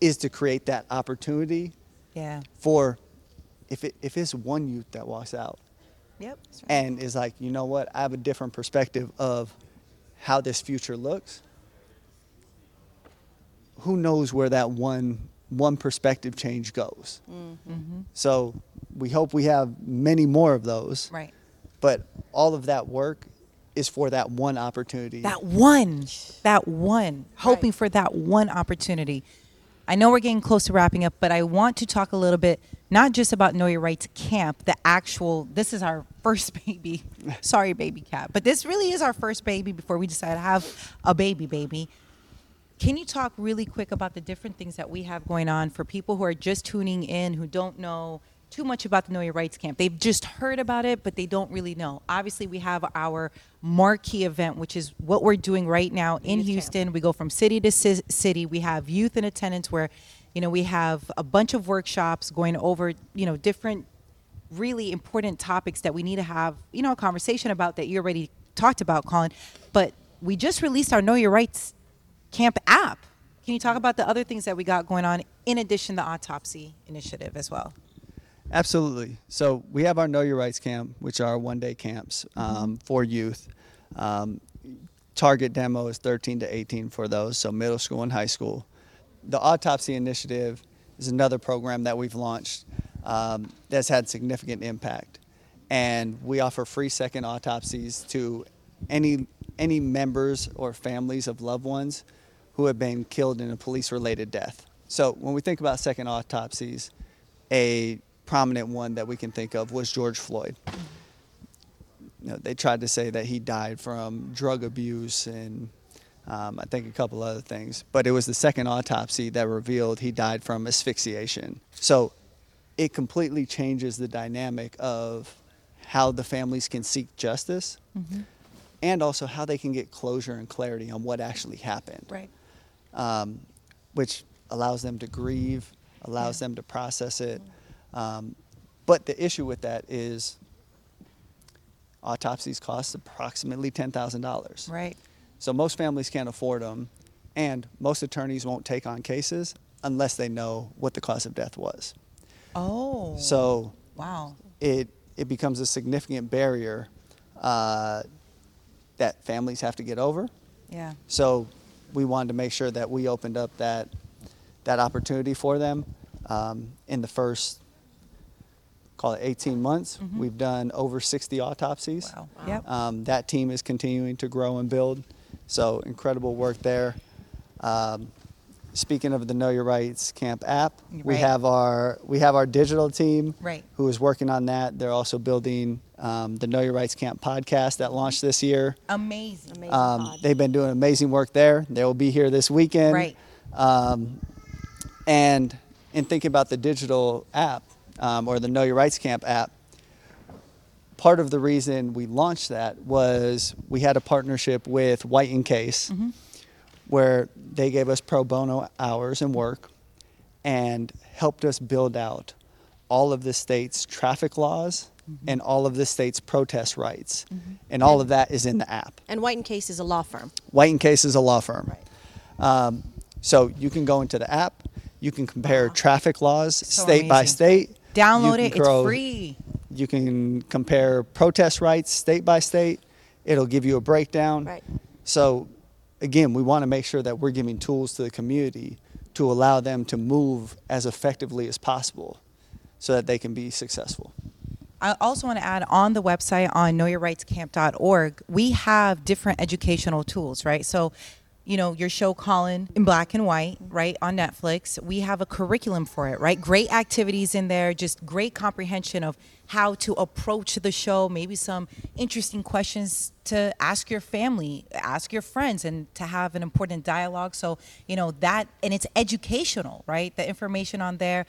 is to create that opportunity Yeah. for if it, if it's one youth that walks out Yep. and is like you know what i have a different perspective of how this future looks who knows where that one one perspective change goes Mm-hmm. so we hope we have many more of those Right. but all of that work is for that one opportunity. That one. That one. Hoping Right. for that one opportunity. I know we're getting close to wrapping up, but I want to talk a little bit not just about Know Your Rights Camp, the actual this is our first baby. Sorry, baby cat. But this really is our first baby before we decide to have a baby baby. Can you talk really quick about the different things that we have going on for people who are just tuning in, who don't know too much about the Know Your Rights Camp? They've just heard about it, but they don't really know. Obviously, we have our marquee event, which is what we're doing right now in Youth camp. Houston. We go from city to ci- city. We have youth in attendance where, you know, we have a bunch of workshops going over, you know, different really important topics that we need to have, you know, a conversation about that you already talked about, Colin. But we just released our Know Your Rights Camp app. Can you talk about the other things that we got going on in addition to the autopsy initiative as well? Absolutely. So we have our Know Your Rights camp, which are one day camps um, for youth. Um, target demo is 13 to 18 for those, so middle school and high school. The autopsy initiative is another program that we've launched um, that's had significant impact, and we offer free second autopsies to any any members or families of loved ones who have been killed in a police-related death. So when we think about second autopsies, a prominent one that we can think of was George Floyd. You know, they tried to say that he died from drug abuse and um, I think a couple other things, but it was the second autopsy that revealed he died from asphyxiation. So it completely changes the dynamic of how the families can seek justice and also how they can get closure and clarity on what actually happened Right. um, which allows them to grieve, allows them to process it. Um, but the issue with that is autopsies cost approximately $10,000. Right. So most families can't afford them, and most attorneys won't take on cases unless they know what the cause of death was. Oh. So wow. it it becomes a significant barrier uh, that families have to get over. Yeah. So we wanted to make sure that we opened up that that opportunity for them um, in the first call it 18 months. We've done over 60 autopsies. Wow. Yep. Um, that team is continuing to grow and build. So incredible work there. Um, speaking of the Know Your Rights Camp app, we Right. have our we have our digital team Right. who is working on that. They're also building um, the Know Your Rights Camp podcast that launched this year. Amazing. Amazing Um, they've been doing amazing work there. They will be here this weekend. Right. Um, and in thinking about the digital app um, or the Know Your Rights Camp app, part of the reason we launched that was we had a partnership with White and Case, Mm-hmm. where they gave us pro bono hours and work, and helped us build out all of the state's traffic laws and all of the state's protest rights. And all of that is in the app. And White and Case is a law firm. White and Case is a law firm. Right. Um, so you can go into the app, you can compare traffic laws So state by state. Download it. can It's free. You can compare protest rights state by state. It'll give you a breakdown. Right. So, again, we want to make sure that we're giving tools to the community to allow them to move as effectively as possible so that they can be successful. I also want to add on the website on knowyourrightscamp.org, we have different educational tools, right? So, you know, your show Colin in black and white, right, on Netflix. We have a curriculum for it, right? Great activities in there, just great comprehension of how to approach the show, maybe some interesting questions to ask your family, ask your friends, and to have an important dialogue. So, you know, that, and it's educational, right? The information on there,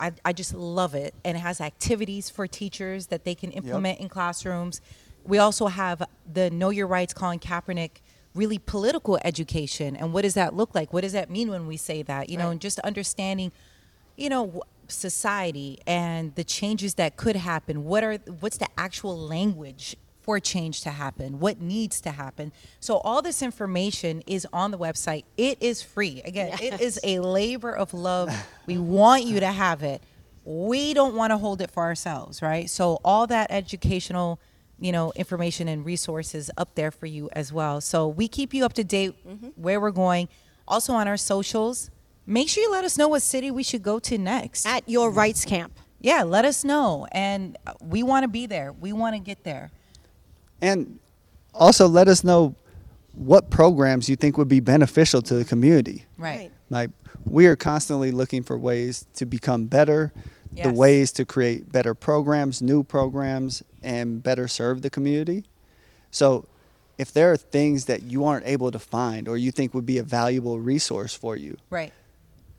I, I just love it. And it has activities for teachers that they can implement in classrooms. We also have the Know Your Rights, Colin Kaepernick, really political education. And what does that look like? What does that mean when we say that? You know, and just understanding, you know, society and the changes that could happen. What are what's the actual language for change to happen? What needs to happen? So all this information is on the website. It is free. Again, it is a labor of love. We want you to have it. We don't want to hold it for ourselves, right? So all that educational you know information and resources up there for you as well. So we keep you up to date mm-hmm. where we're going. Also on our socials make sure you let us know what city we should go to next. At Your Rights Camp. yeah let us know. And we want to be there. We want to get there. And also let us know what programs you think would be beneficial to the community. right, Like we are constantly looking for ways to become better, the ways to create better programs, new programs, and better serve the community. So if there are things that you aren't able to find or you think would be a valuable resource for you, right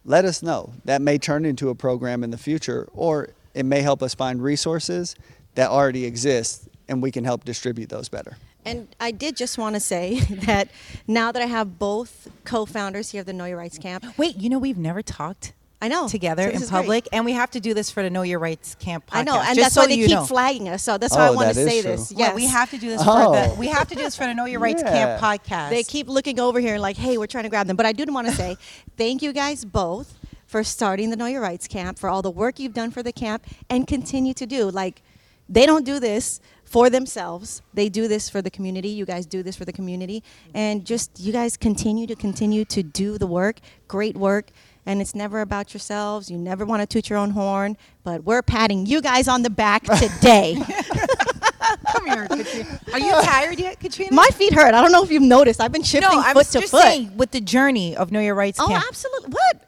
let us know. That may turn into a program in the future, or it may help us find resources that already exist and we can help distribute those better. And I did just want to say that now that I have both co-founders here of the Know Your Rights Camp, wait you know we've never talked I know together Oh, So this in is great. public and we have to do this for the know your rights camp podcast I know, and just that's so why they you keep know. flagging us. So that's oh, why I Oh, want to that is say true. this. yeah, Yes, we have to do this Oh. for the oh. we have to do this for the know your rights camp podcast They keep looking over here and like, hey, we're trying to grab them. But I do want to say thank you guys both for starting the Know Your Rights camp, for all the work you've done for the camp and continue to do. Like, they don't do this for themselves. They do this for the community. You guys do this for the community. And just, you guys continue to continue to do the work. Great work. And it's never about yourselves. You never want to toot your own horn. But we're patting you guys on the back today. come here Katrina. are you tired yet Katrina My feet hurt. I don't know if you've noticed. I've been shifting no, foot to just foot. saying with the journey of Know Your Rights Oh, Camp. absolutely. What?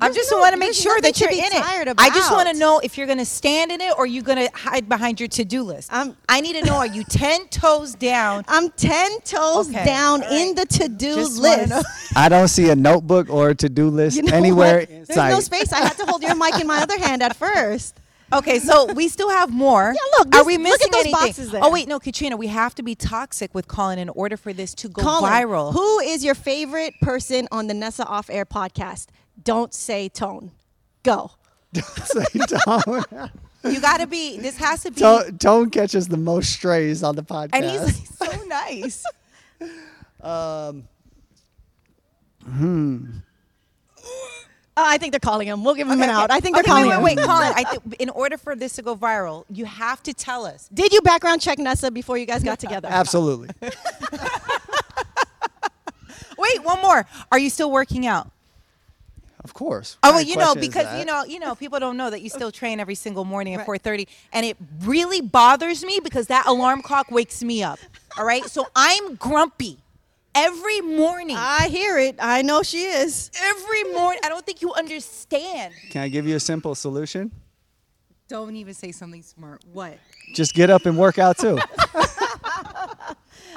I just no- want to make sure that you're to be in tired it. I just want to know if you're going to stand in it or you're going to hide behind your to-do list. I'm- I need to know: Are you ten toes down? I'm ten toes Okay, down all right. in the to-do Just list. I don't see a notebook or a to-do list You know anywhere what? in There's no space. I had to hold your mic in my other hand at first. Okay, so we still have more. Yeah, look, Are this- we look missing at those anything? boxes there. Oh wait, no, Katrina, we have to be toxic with Colin in order for this to go Colin, viral. Who is your favorite person on the Nessa Off Air podcast? Don't say tone. Go. Don't say Tone. You got to be. This has to be. Tone, Tone catches the most strays on the podcast. and he's like, so nice. Um, oh, I think they're calling him. We'll give him Okay, an out. I think they're Okay, calling wait, him. wait, wait, Colin. I think in order for this to go viral, you have to tell us. Did you background check Nessa before you guys got together? Absolutely. Wait, one more. Are you still working out? Of course. Oh, What well, you know, because you know, you know, people don't know that you still train every single morning at Right. four thirty, and it really bothers me because that alarm clock wakes me up. All right, so I'm grumpy every morning. I hear it. I know she is. every morning. I don't think you understand. Can I give you a simple solution? Don't even say something smart. What? Just get up and work out too.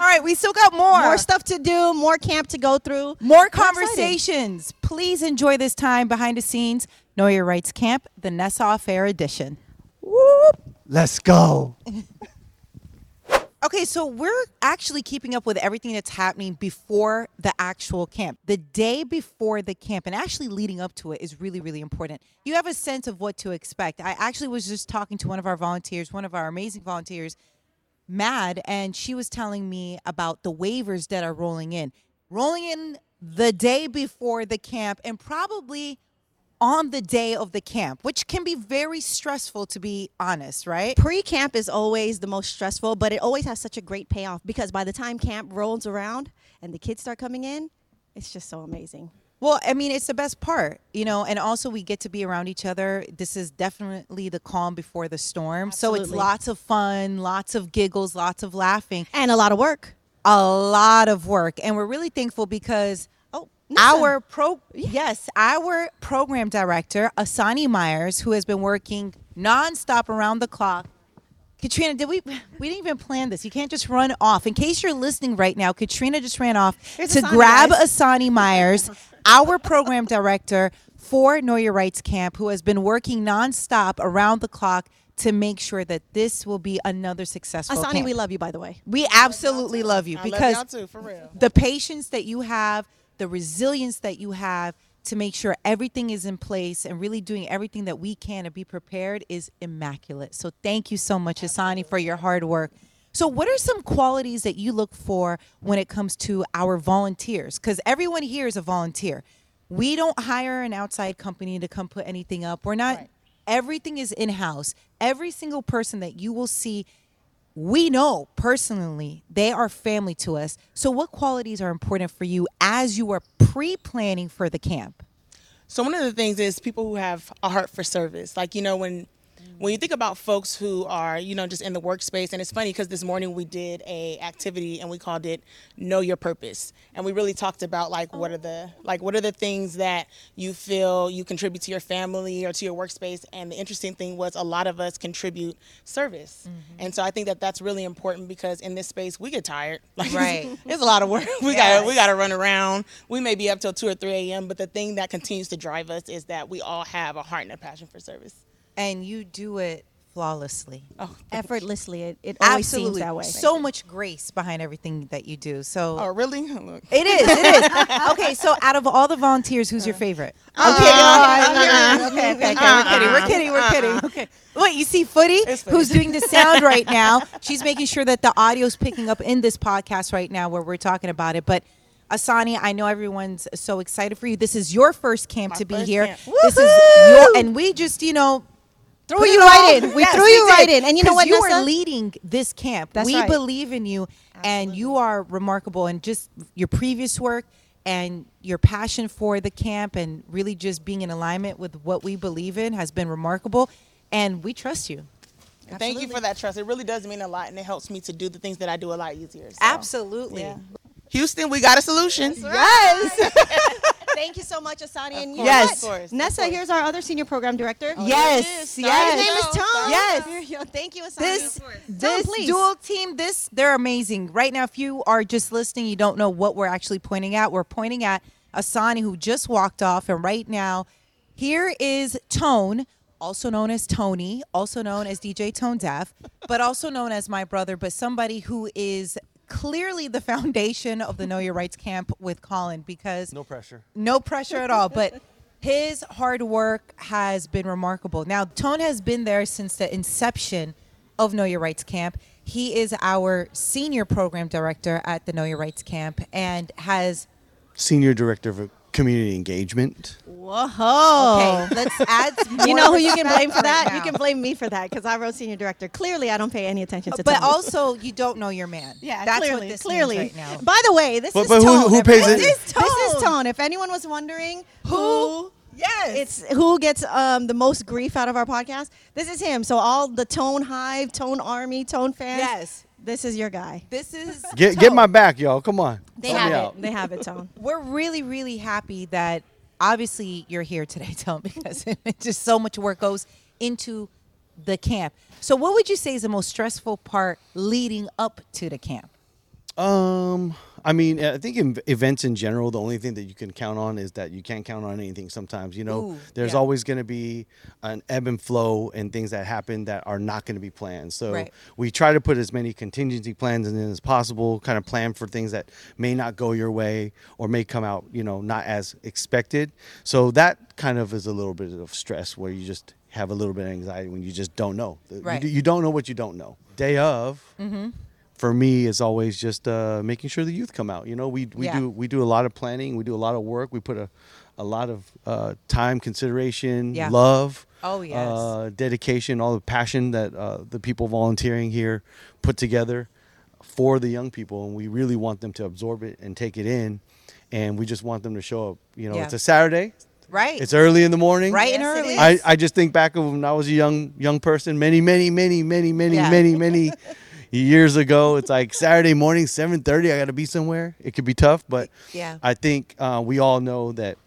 All right, we still got more. More stuff to do, more camp to go through. More conversations. Please enjoy this time behind the scenes. Know Your Rights Camp, the Nessa Off Air edition. Whoop. Let's go. Okay, so we're actually keeping up with everything that's happening before the actual camp. The day before the camp and actually leading up to it is really, really important. You have a sense of what to expect. I actually was just talking to one of our volunteers, one of our amazing volunteers, Mad, and she was telling me about the waivers that are rolling in. Rolling in the day before the camp and probably on the day of the camp, which can be very stressful to be honest, right? Pre-camp is always the most stressful, but it always has such a great payoff because by the time camp rolls around and the kids start coming in, it's just so amazing. Well, I mean, it's the best part, you know, and also we get to be around each other. This is definitely the calm before the storm. So it's lots of fun, lots of giggles, lots of laughing, And a lot of work. a lot of work. And we're really thankful because Oh, our pro yes, our program director, Asani Myers, who has been working nonstop around the clock. Katrina, did we we didn't even plan this. You can't just run off. In case you're listening right now, Katrina just ran off Here's to Asani, grab guys. Asani Myers, our program director for Know Your Rights Camp, who has been working nonstop around the clock to make sure that this will be another successful Asani, camp. we love you, by the way. We absolutely love you I because love too, for real. the patience that you have, the resilience that you have to make sure everything is in place and really doing everything that we can to be prepared is immaculate. So thank you so much, Asani, for your hard work. So, what are some qualities that you look for when it comes to our volunteers? Because everyone here is a volunteer. We don't hire an outside company to come put anything up. We're not, Right. everything is in house. Every single person that you will see we know personally they are family to us. So, what qualities are important for you as you are pre planning for the camp? So one of the things is people who have a heart for service. Like you know when when you think about folks who are you know just in the workspace, and it's funny because this morning we did a activity and we called it Know Your Purpose, and we really talked about like what are oh. the like what are the things that you feel you contribute to your family or to your workspace. And the interesting thing was a lot of us contribute service, mm-hmm. and so I think that that's really important because in this space we get tired. Like Right. it's a lot of work. We got we got to run around. We may be up till two or three a.m. But the thing that continues to drive us is that we all have a heart and a passion for service. And you do it flawlessly. Oh, Effortlessly, it, it always seems Absolutely. that way. So much grace behind everything that you do. So, oh really? Look. it is. It is. okay, so out of all the volunteers, who's your favorite? Uh, uh, okay, no, okay, okay, okay. We're kidding. We're kidding. We're kidding. Okay. Wait, you see Footy, who's doing the sound right now. She's making sure that the audio's picking up in this podcast right now where we're talking about it. But Asani, I know everyone's so excited for you. This is your first camp My to be here. camp. This is your, and we just, you know, Threw you right in. We Yes, threw you did. right in. And you know what, You Nessa? are leading this camp. That's we right. believe in you, and you are remarkable. And just your previous work and your passion for the camp, and really just being in alignment with what we believe in, has been remarkable. And we trust you. And Thank you for that trust. It really does mean a lot, and it helps me to do the things that I do a lot easier. So. Absolutely. Yeah. Houston, we got a solution. Yes. Thank you so much, Asani. And you know Yes. what? Of course, of Nessa, course. here's our other senior program director. Oh, yes, it is. yes. His name is Tone. Yes. Here. Thank you, Asani. this this please. dual team this they're amazing right now if you are just listening you don't know what we're actually pointing at we're pointing at asani who just walked off and right now here is tone also known as tony also known as dj tone deaf but also known as my brother but somebody who is clearly the foundation of the know your rights camp with colin because No pressure. no pressure at all. But his hard work has been remarkable. Now, Tone has been there since the inception of Know Your Rights Camp. He is our senior program director at the Know Your Rights Camp and has. Senior director of community engagement. Whoa. Okay, let's add. You know who you can blame for that? right you can blame me for that because I wrote senior director. Clearly, I don't pay any attention to But Tone. also, you don't know your man. yeah, that's clearly, what this clearly. means right now. By the way, this But- is but Tone. who pays this it? Is Tone. This is Tone. If anyone was wondering who Yes. it's who gets um, the most grief out of our podcast, this is him. So all the Tone Hive, Tone Army, Tone fans. Yes. This is your guy. This is Get get Tone. my back, y'all. Come on. They Help have me it. out. They have it, Tone. we're really, really happy that obviously you're here today, Tone, because just so much work goes into the camp. So, what would you say is the most stressful part leading up to the camp? Um, I mean, I think in events in general, the only thing that you can count on is that you can't count on anything. Sometimes, you know, Ooh, there's yeah. always going to be an ebb and flow and things that happen that are not going to be planned. So Right. we try to put as many contingency plans in as possible. Kind of plan for things that may not go your way or may come out, you know, not as expected. So that kind of is a little bit of stress where you just have a little bit of anxiety when you just don't know. Right. do- You, don't know what you don't know. Day of mm-hmm. For me is always just uh, making sure the youth come out. You know, we we Yeah. do we do a lot of planning, we do a lot of work, we put a a lot of uh, time, consideration, Yeah. love, Oh, yes. uh, dedication, all the passion that uh, the people volunteering here put together for the young people, and we really want them to absorb it and take it in, and we just want them to show up. You know, Yeah. it's a Saturday. Right. It's early in the morning. Right and Yes, it early. I, I just think back of when I was a young young person, many, many, many, many, many, Yeah. many, many years ago. It's like Saturday morning, seven thirty. I got to be somewhere. It could be tough, but Yeah. I think uh, we all know that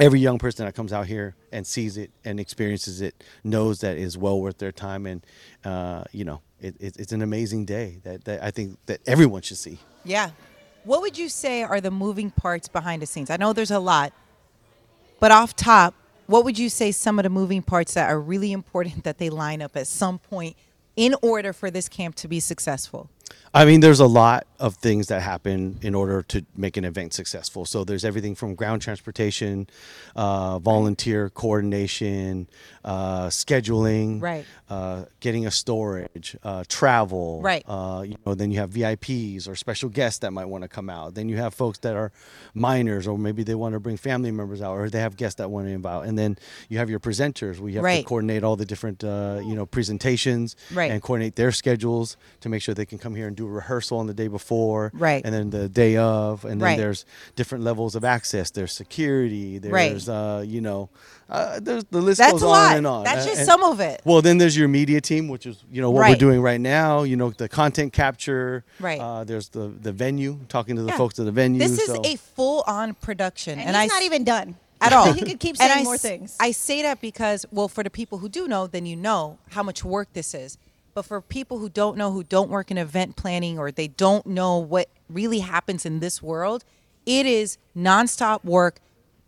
every young person that comes out here and sees it and experiences it knows that is well worth their time, and uh, you know, it, it, it's an amazing day that, that I think that everyone should see. Yeah. What would you say are the moving parts behind the scenes? I know there's a lot, but off top, what would you say some of the moving parts that are really important that they line up at some point in order for this camp to be successful? I mean, there's a lot of things that happen in order to make an event successful. So there's everything from ground transportation, uh, volunteer coordination, uh, scheduling, Right. uh, getting a storage, uh, travel, Right. Uh, you know, then you have VIPs or special guests that might want to come out. Then you have folks that are minors, or maybe they want to bring family members out, or they have guests that want to invite. And then you have your presenters. We have Right. to coordinate all the different, uh, you know, presentations Right. and coordinate their schedules to make sure they can come here and do a rehearsal on the day before, Right. And then the day of, and then Right. there's different levels of access. There's security. Right. There's, uh, you know, uh, there's the list That's goes a on lot. and on. That's Uh, just and- some of it. Well, then there's your media team, which is you know what we're doing right now. You know the content capture. Right. Uh, there's the the venue, talking to the Yeah. folks at the venue. This is so- a full-on production, And, and, he's I not even done at all. he could keep And saying I more things. I say that because, well, for the people who do know, then you know how much work this is. But for people who don't know, who don't work in event planning, or they don't know what really happens in this world, it is nonstop work,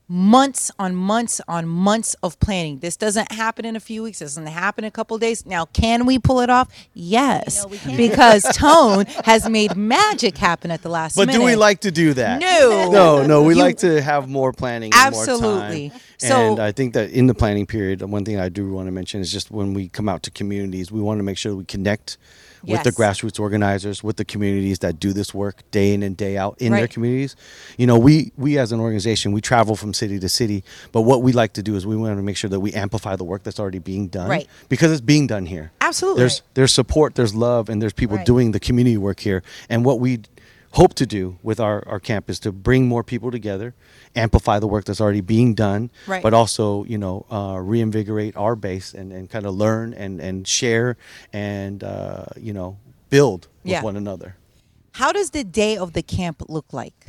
months on months on months of planning. This doesn't happen in a few weeks. This doesn't happen in a couple of days. Now, can we pull it off? Yes, know we because Tone has made magic happen at the last But minute. do we like to do that? No. no, no. We You- like to have more planning. and more Absolutely. time. So- and I think that in the planning period, one thing I do want to mention is just when we come out to communities, we want to make sure we connect with the grassroots organizers, with the communities that do this work day in and day out in their communities. You know, we we as an organization, we travel from city to city, but what we like to do is we want to make sure that we amplify the work that's already being done, Right. Because it's being done here. Absolutely. There's there's support, there's love, and there's people Right. doing the community work here. And what we hope to do with our, our camp is to bring more people together, amplify the work that's already being done, Right. but also, you know, uh, reinvigorate our base and, and kind of learn and, and share and, uh, you know, build with Yeah. one another. How does the day of the camp look like?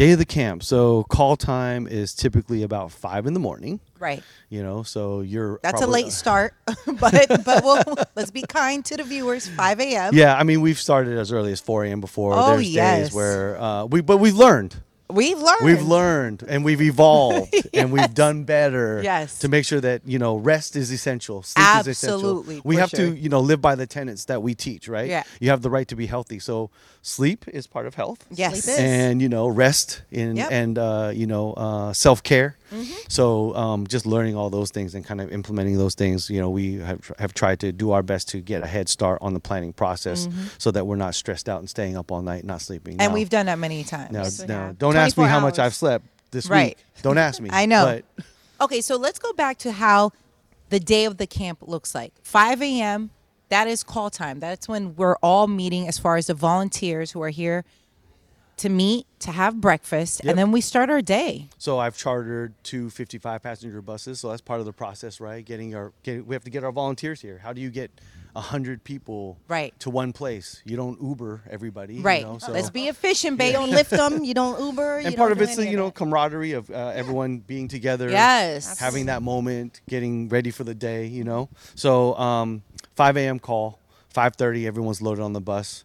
Day of the camp. So call time is typically about five in the morning. Right. You know, so you're That's a late start, but but we'll, let's be kind to the viewers. 5 a.m. Yeah, I mean, we've started as early as 4 a.m. before. Oh, There's yes. days where uh, we, but we've learned. We've learned. We've learned and we've evolved and we've done better Yes. to make sure that you know rest is essential. Sleep is Absolutely, essential. We have sure. to you know live by the tenets that we teach, right? Yeah. You have the right to be healthy, so sleep is part of health. Yes. Sleep is. And you know rest in Yep. and uh, you know uh, self care. Mm-hmm. So um, just learning all those things and kind of implementing those things, you know, we have have tried to do our best to get a head start on the planning process, so that we're not stressed out and staying up all night, not sleeping. Mm-hmm. and Now- we've done that many times. now, Yes, now, don't ask me 24 how much. I've slept this Right. week. Don't ask me. I know. But Okay, so let's go back to how the day of the camp looks like. 5 a.m. That is call time. That's when we're all meeting as far as the volunteers who are here to meet, to have breakfast, Yep. and then we start our day. so I've chartered two 55 passenger buses. So that's part of the process, right? Getting our, get, we have to get our volunteers here. How do you get hundred people Right. to one place? You don't Uber everybody, you Right. know, so- Let's be efficient, you baby. don't lift them. You don't Uber. and you part of it's the you know camaraderie of uh, everyone being together Yes. having that moment getting ready for the day you know so um, 5 a.m call 5.30 everyone's loaded on the bus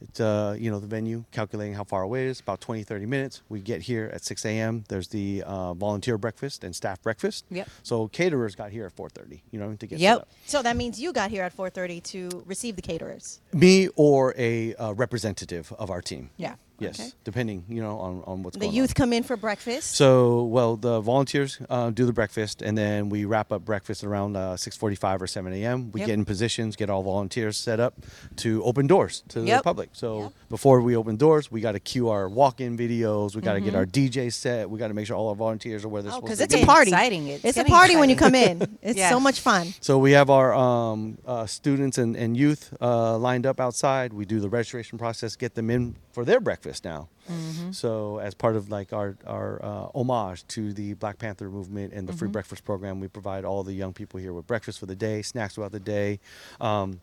It's, uh, you know, the venue, calculating how far away it is, about 20, 30 minutes. We get here at 6 a.m. There's the uh, volunteer breakfast and staff breakfast. Yep. So caterers got here at 4.30, you know, to get Yep. So that means you got here at 4:30 to receive the caterers. Me or a uh, representative of our team. Yeah. Yes, Okay. depending, you know, on, on what's The going on. youth come in for breakfast. So, well, the volunteers uh, do the breakfast, and then we wrap up breakfast around uh, 6:45 or 7 a.m. We Yep. get in positions, get all volunteers set up to open doors to the public. So Yep. before we open doors, we got to cue our walk-in videos. We got to get Mm-hmm. our DJ set. We got to make sure all our volunteers are where they're Oh, supposed because it's a party. exciting. It's It's, a getting party when you come in. It's Yeah. so much fun. So we have our um, uh, students and, and youth uh, lined up outside. We do the registration process, get them in for their breakfast now. Mm-hmm. So as part of like our our uh, homage to the Black Panther movement and the Mm-hmm. free breakfast program, we provide all the young people here with breakfast for the day, snacks throughout the day. Um,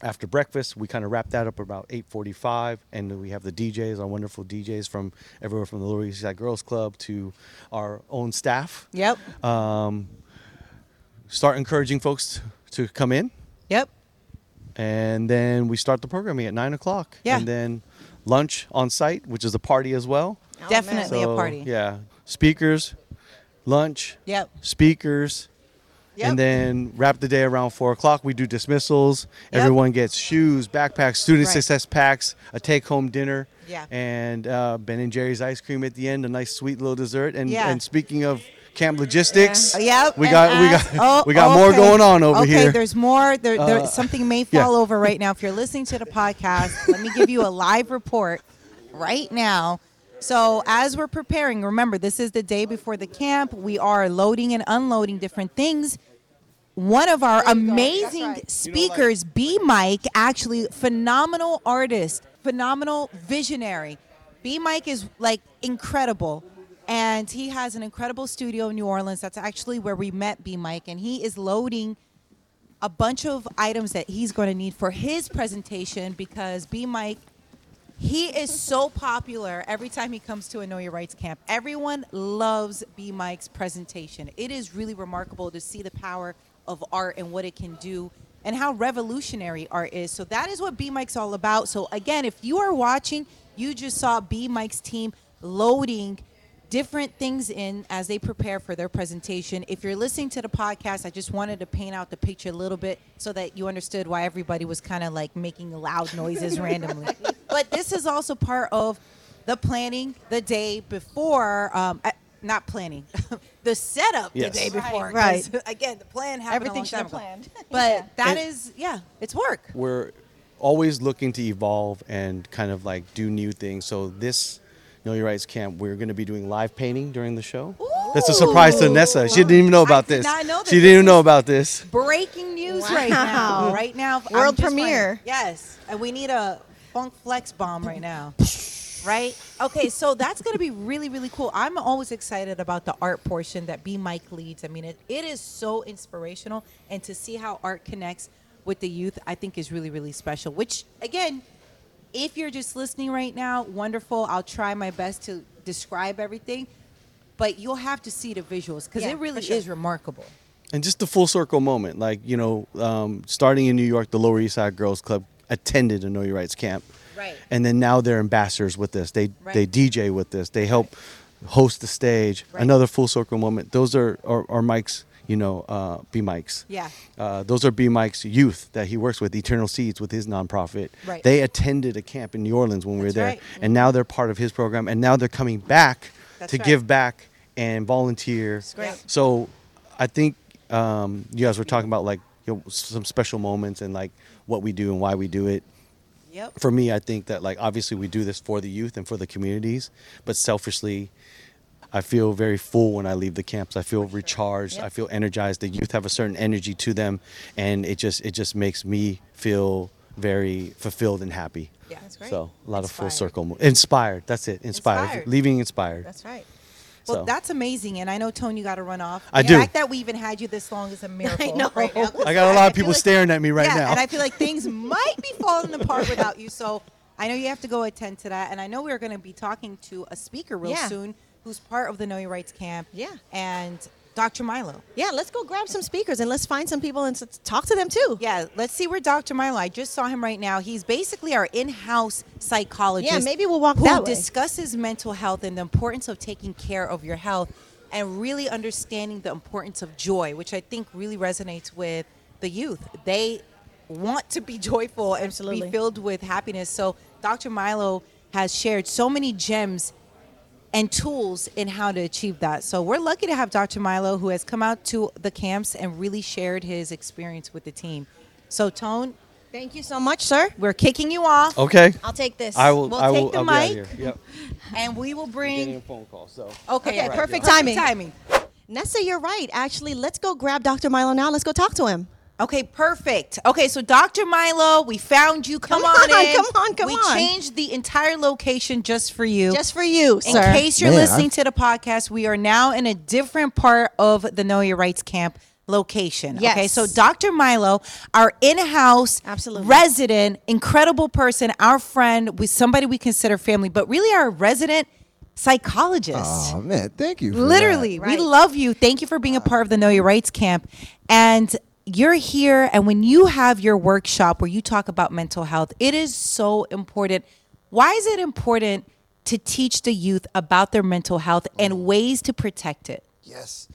after breakfast, we kind of wrap that up about 8:45, and we have the DJs, our wonderful DJs from everywhere from the Lower East Side Girls Club to our own staff Yep. um, start encouraging folks to come in, Yep. and then we start the programming at nine o'clock. Yeah. And then lunch on site, which is a party as well. Oh, Definitely a party. Yeah, speakers, lunch, Yep. speakers. Yep. And then wrap the day around four o'clock. We do dismissals. Yep. Everyone gets shoes, backpacks, student Right. success packs, a take-home dinner, Yeah. and uh, Ben and Jerry's ice cream at the end, a nice sweet little dessert. And, Yeah. and speaking of camp logistics, Yep. we and got we got oh, we got more going on over okay, here. there's more. There, there, Uh, something may yeah. fall over right now. If you're listening to the podcast, let me give you a live report right now. So as we're preparing, remember this is the day before the camp. We are loading and unloading different things. One of our amazing right. speakers, B Mike, actually phenomenal artist, phenomenal visionary. B Mike is like incredible. And he has an incredible studio in New Orleans. That's actually where we met B Mike. And he is loading a bunch of items that he's going to need for his presentation because B Mike he is so popular every time he comes to a Know Your Rights camp. Everyone loves B Mike's presentation. It is really remarkable to see the power of art and what it can do and how revolutionary art is. So that is what B Mike's all about. So again, if you are watching, you just saw B Mike's team loading different things in as they prepare for their presentation. If you're listening to the podcast, I just wanted to paint out the picture a little bit so that you understood why everybody was kind of like making loud noises randomly. But this is also part of the planning the day before. Um, uh, not planning, the setup Yes. the day before. Right? Again, the plan happened Everything a long should have planned. But that And- is, yeah, it's work. we're always looking to evolve and kind of like do new things. So this Know Your Rights camp, we're going to be doing live painting during the show. That's a surprise to Ooh. Nessa. She didn't even know I about did this. not know she didn't even know about this. breaking news right now. Right now, I'm World just finding- premiere. yes, and we need a Funk Flex bomb right now. Right? Okay, so that's going to be really, really cool. I'm always excited about the art portion that B Mike leads. I mean, it, it is so inspirational, and to see how art connects with the youth, I think is really, really special. Which, again, if you're just listening right now, wonderful. I'll try my best to describe everything, but you'll have to see the visuals because Yeah, it really sure. is remarkable. And just the full circle moment, like you know, um, starting in New York, the Lower East Side Girls Club attended a Know Your Rights camp, Right. and then now they're ambassadors with this. They Right. they DJ with this. They help host the stage. Right. Another full circle moment. Those are are, are Mike's, you know, uh, B Mike's. Yeah. Uh, those are B Mike's youth that he works with, Eternal Seeds, with his nonprofit. Right. They attended a camp in New Orleans when we were That's there, right. and now they're part of his program, and now they're coming back That's to right. give back and volunteer. great. So, I think um, you guys were talking about like you know, some special moments and like what we do and why we do it. Yep. For me, I think that like obviously we do this for the youth and for the communities, but selfishly, I feel very full when I leave the camps. I feel recharged. Yep. I feel energized. The youth have a certain energy to them, and it just it just makes me feel very fulfilled and happy. Yeah, that's great. So a lot of full circle. mo- Inspired. That's it. Inspired. Inspired. Leaving inspired. That's right. Well, So. that's amazing, and I know Tony, you got to run off. I the do. fact that we even had you this long is a miracle. I know. Right now, 'cause I got a lot of feel people staring at me right yeah, now. and I feel like things might be falling apart without you. So I know you have to go attend to that, and I know we're going to be talking to a speaker real Yeah. soon who's part of the Know Your Rights camp. Yeah. and Dr. Milo. Yeah, let's go grab some speakers and let's find some people and talk to them too. Yeah, let's see where Dr. Milo. I just saw him right now. He's basically our in-house psychologist. Yeah, maybe we'll walk who that way. discusses mental health and the importance of taking care of your health and really understanding the importance of joy, which I think really resonates with the youth. They want to be joyful and Absolutely. be filled with happiness. So Dr. Milo has shared so many gems and tools in how to achieve that. So we're lucky to have Dr. Milo who has come out to the camps and really shared his experience with the team. So Tone, Thank you so much, sir. we're kicking you off Okay. I'll take this. I will. We'll I take will. the I'll mic. Yep. and we will Getting a bring phone call. So. Okay, Okay, perfect yeah. timing. timing. Nessa, you're right. Actually, let's go grab Dr. Milo now. Let's go talk to him. Okay, perfect. Okay, so Dr. Milo, we found you. Come, Come on, on, in. come on, come we on. We changed the entire location just for you. Just for you, in sir. case you're Man, listening I- to the podcast, we are now in a different part of the Know Your Rights camp location. Okay, so Dr. Milo, our in-house Absolutely. resident, incredible person, our friend, with somebody we consider family, but really our resident psychologist. Oh man, thank you. For Literally, that. we love you. Thank you for being a part of the Know Your Rights camp. And you're here, and when you have your workshop where you talk about mental health, it is so important. Why is it important to teach the youth about their mental health and ways to protect it? Yes.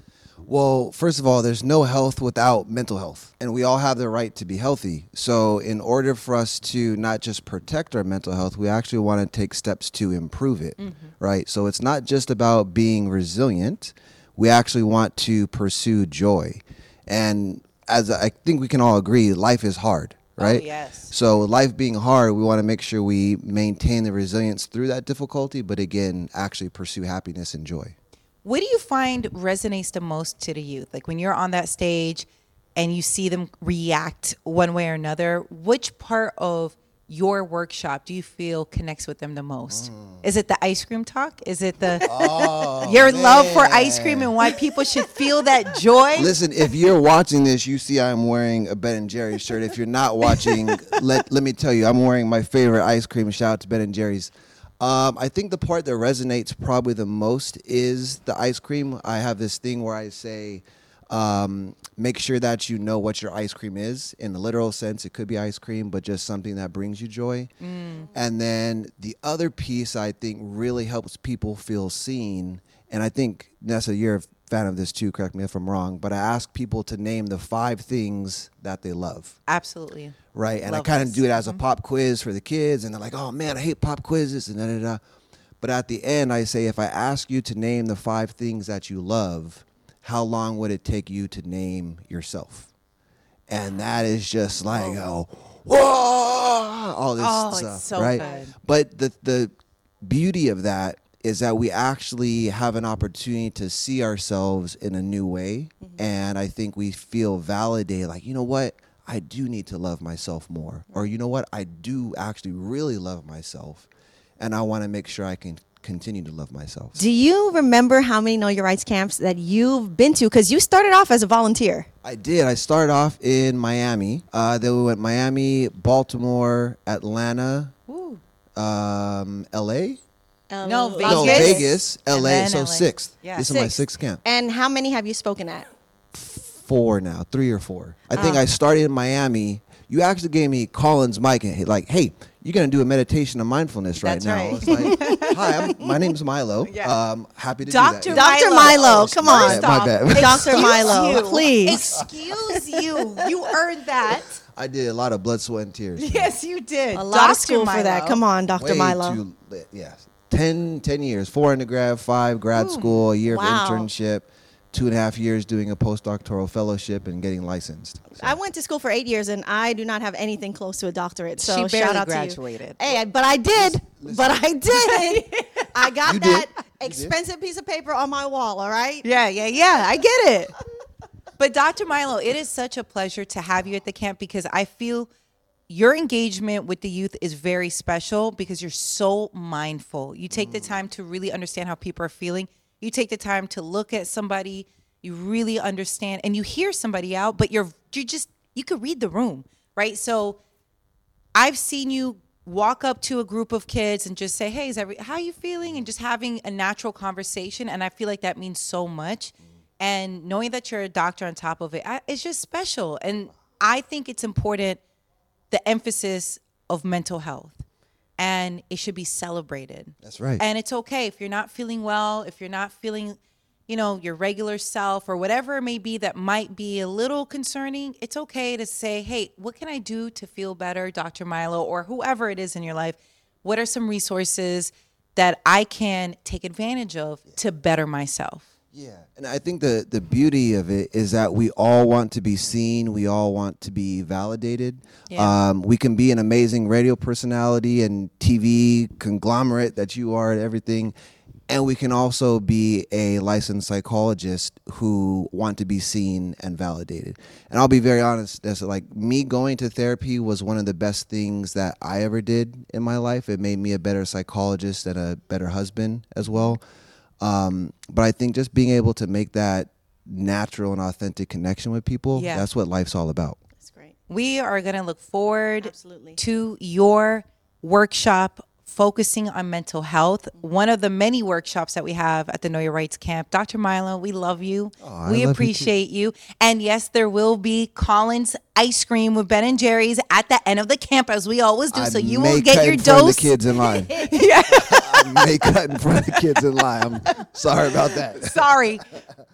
Well, first of all, there's no health without mental health, and we all have the right to be healthy. So, in order for us to not just protect our mental health, we actually want to take steps to improve it, mm-hmm. right? So, it's not just about being resilient. We actually want to pursue joy. And as I think we can all agree, life is hard, oh, right? yes. So, life being hard, we want to make sure we maintain the resilience through that difficulty, but again, actually pursue happiness and joy. What do you find resonates the most to the youth? Like when you're on that stage and you see them react one way or another, which part of your workshop do you feel connects with them the most? Is it the ice cream talk? Is it the your love for ice cream and why people should feel that joy? Listen, if you're watching this, you see I'm wearing a Ben and Jerry's shirt. If you're not watching, let let me tell you, I'm wearing my favorite ice cream. Shout out to Ben and Jerry's. Um, I think the part that resonates probably the most is the ice cream. I have this thing where I say, um, make sure that you know what your ice cream is. In the literal sense, it could be ice cream, but just something that brings you joy. And then the other piece I think really helps people feel seen. And I think, Nessa, you're a fan of this too, correct me if I'm wrong, but I ask people to name the five things that they love Absolutely. right? And Love I kind of do it as a pop quiz for the kids, and they're like, "Oh man, I hate pop quizzes," and da da da. But at the end, I say, if I ask you to name the five things that you love, how long would it take you to name yourself? And that is just like, oh, oh whoa, all this Oh, stuff, so right? good. But the the beauty of that is that we actually have an opportunity to see ourselves in a new way, mm-hmm. and I think we feel validated. Like, you know what? I do need to love myself more, or you know what? I do actually really love myself, and I want to make sure I can continue to love myself. Do you remember how many Know Your Rights camps that you've been to? Because you started off as a volunteer. I did. I started off in Miami. Uh, then we went Miami, Baltimore, Atlanta, um, L.A. No, Vegas. No, Vegas, L.A. then So LA. sixth. Yeah. This is my Sixth. sixth camp. And how many have you spoken at? Four now, three or four. I think Ah. I started in Miami. You actually gave me Colin's mic and like, hey, you're gonna do a meditation of mindfulness right That's now. right. Like, hi, I'm, my name's Milo. Yeah. Um, happy to Dr. do that. Dr. Milo. Milo, come on. First My bad, my bad. Dr. Milo, you. please. Excuse you. You earned that. I did a lot of blood, sweat, and tears. Yes, you did. A lot of Dr. school for that. Come on, Dr. Way Milo. too lit, yeah. 10, 10 years, four undergrad, five grad school, a year Wow. of internship, two and a half years doing a postdoctoral fellowship and getting licensed. So- I went to school for eight years, and I do not have anything close to a doctorate. So She shout out graduated. to you. Hey, I- but I did. But I did. I got You that did. expensive piece of paper on my wall. All right. Yeah, yeah, yeah. I get it. but Dr. Milo, it is such a pleasure to have you at the camp because I feel your engagement with the youth is very special because you're so mindful. You take the mm. time to really understand how people are feeling. You take the time to look at somebody, you really understand and you hear somebody out, but you're you just you could read the room, right? So I've seen you walk up to a group of kids and just say, "Hey, is every how you feeling?" and just having a natural conversation, and I feel like that means so much. and knowing that you're a doctor on top of it, I, it's just special. And I think it's important the emphasis of mental health, and it should be celebrated. That's right. And it's okay if you're not feeling well, if you're not feeling, you know, your regular self or whatever it may be that might be a little concerning. It's okay to say, hey, what can I do to feel better, Dr. Milo, or whoever it is in your life? What are some resources that I can take advantage of to better myself? Yeah, and I think the the beauty of it is that we all want to be seen. We all want to be validated. Yeah. Um, we can be an amazing radio personality and TV conglomerate that you are at everything, and we can also be a licensed psychologist who want to be seen and validated. And I'll be very honest. That's like me going to therapy was one of the best things that I ever did in my life. It made me a better psychologist and a better husband as well. Um, but I think just being able to make that natural and authentic connection with people, Yeah. that's what life's all about. That's great. We are going to look forward Absolutely. to your workshop focusing on mental health. One of the many workshops that we have at the Know Your Rights Camp. Dr. Milo, we love you. I love we you too. appreciate you, And yes, there will be Colin's ice cream with Ben and Jerry's at the end of the camp, as we always do. I so you will get your in front of dose. the kids in line. I may cut in front of the kids and lie. I'm sorry about that. Sorry.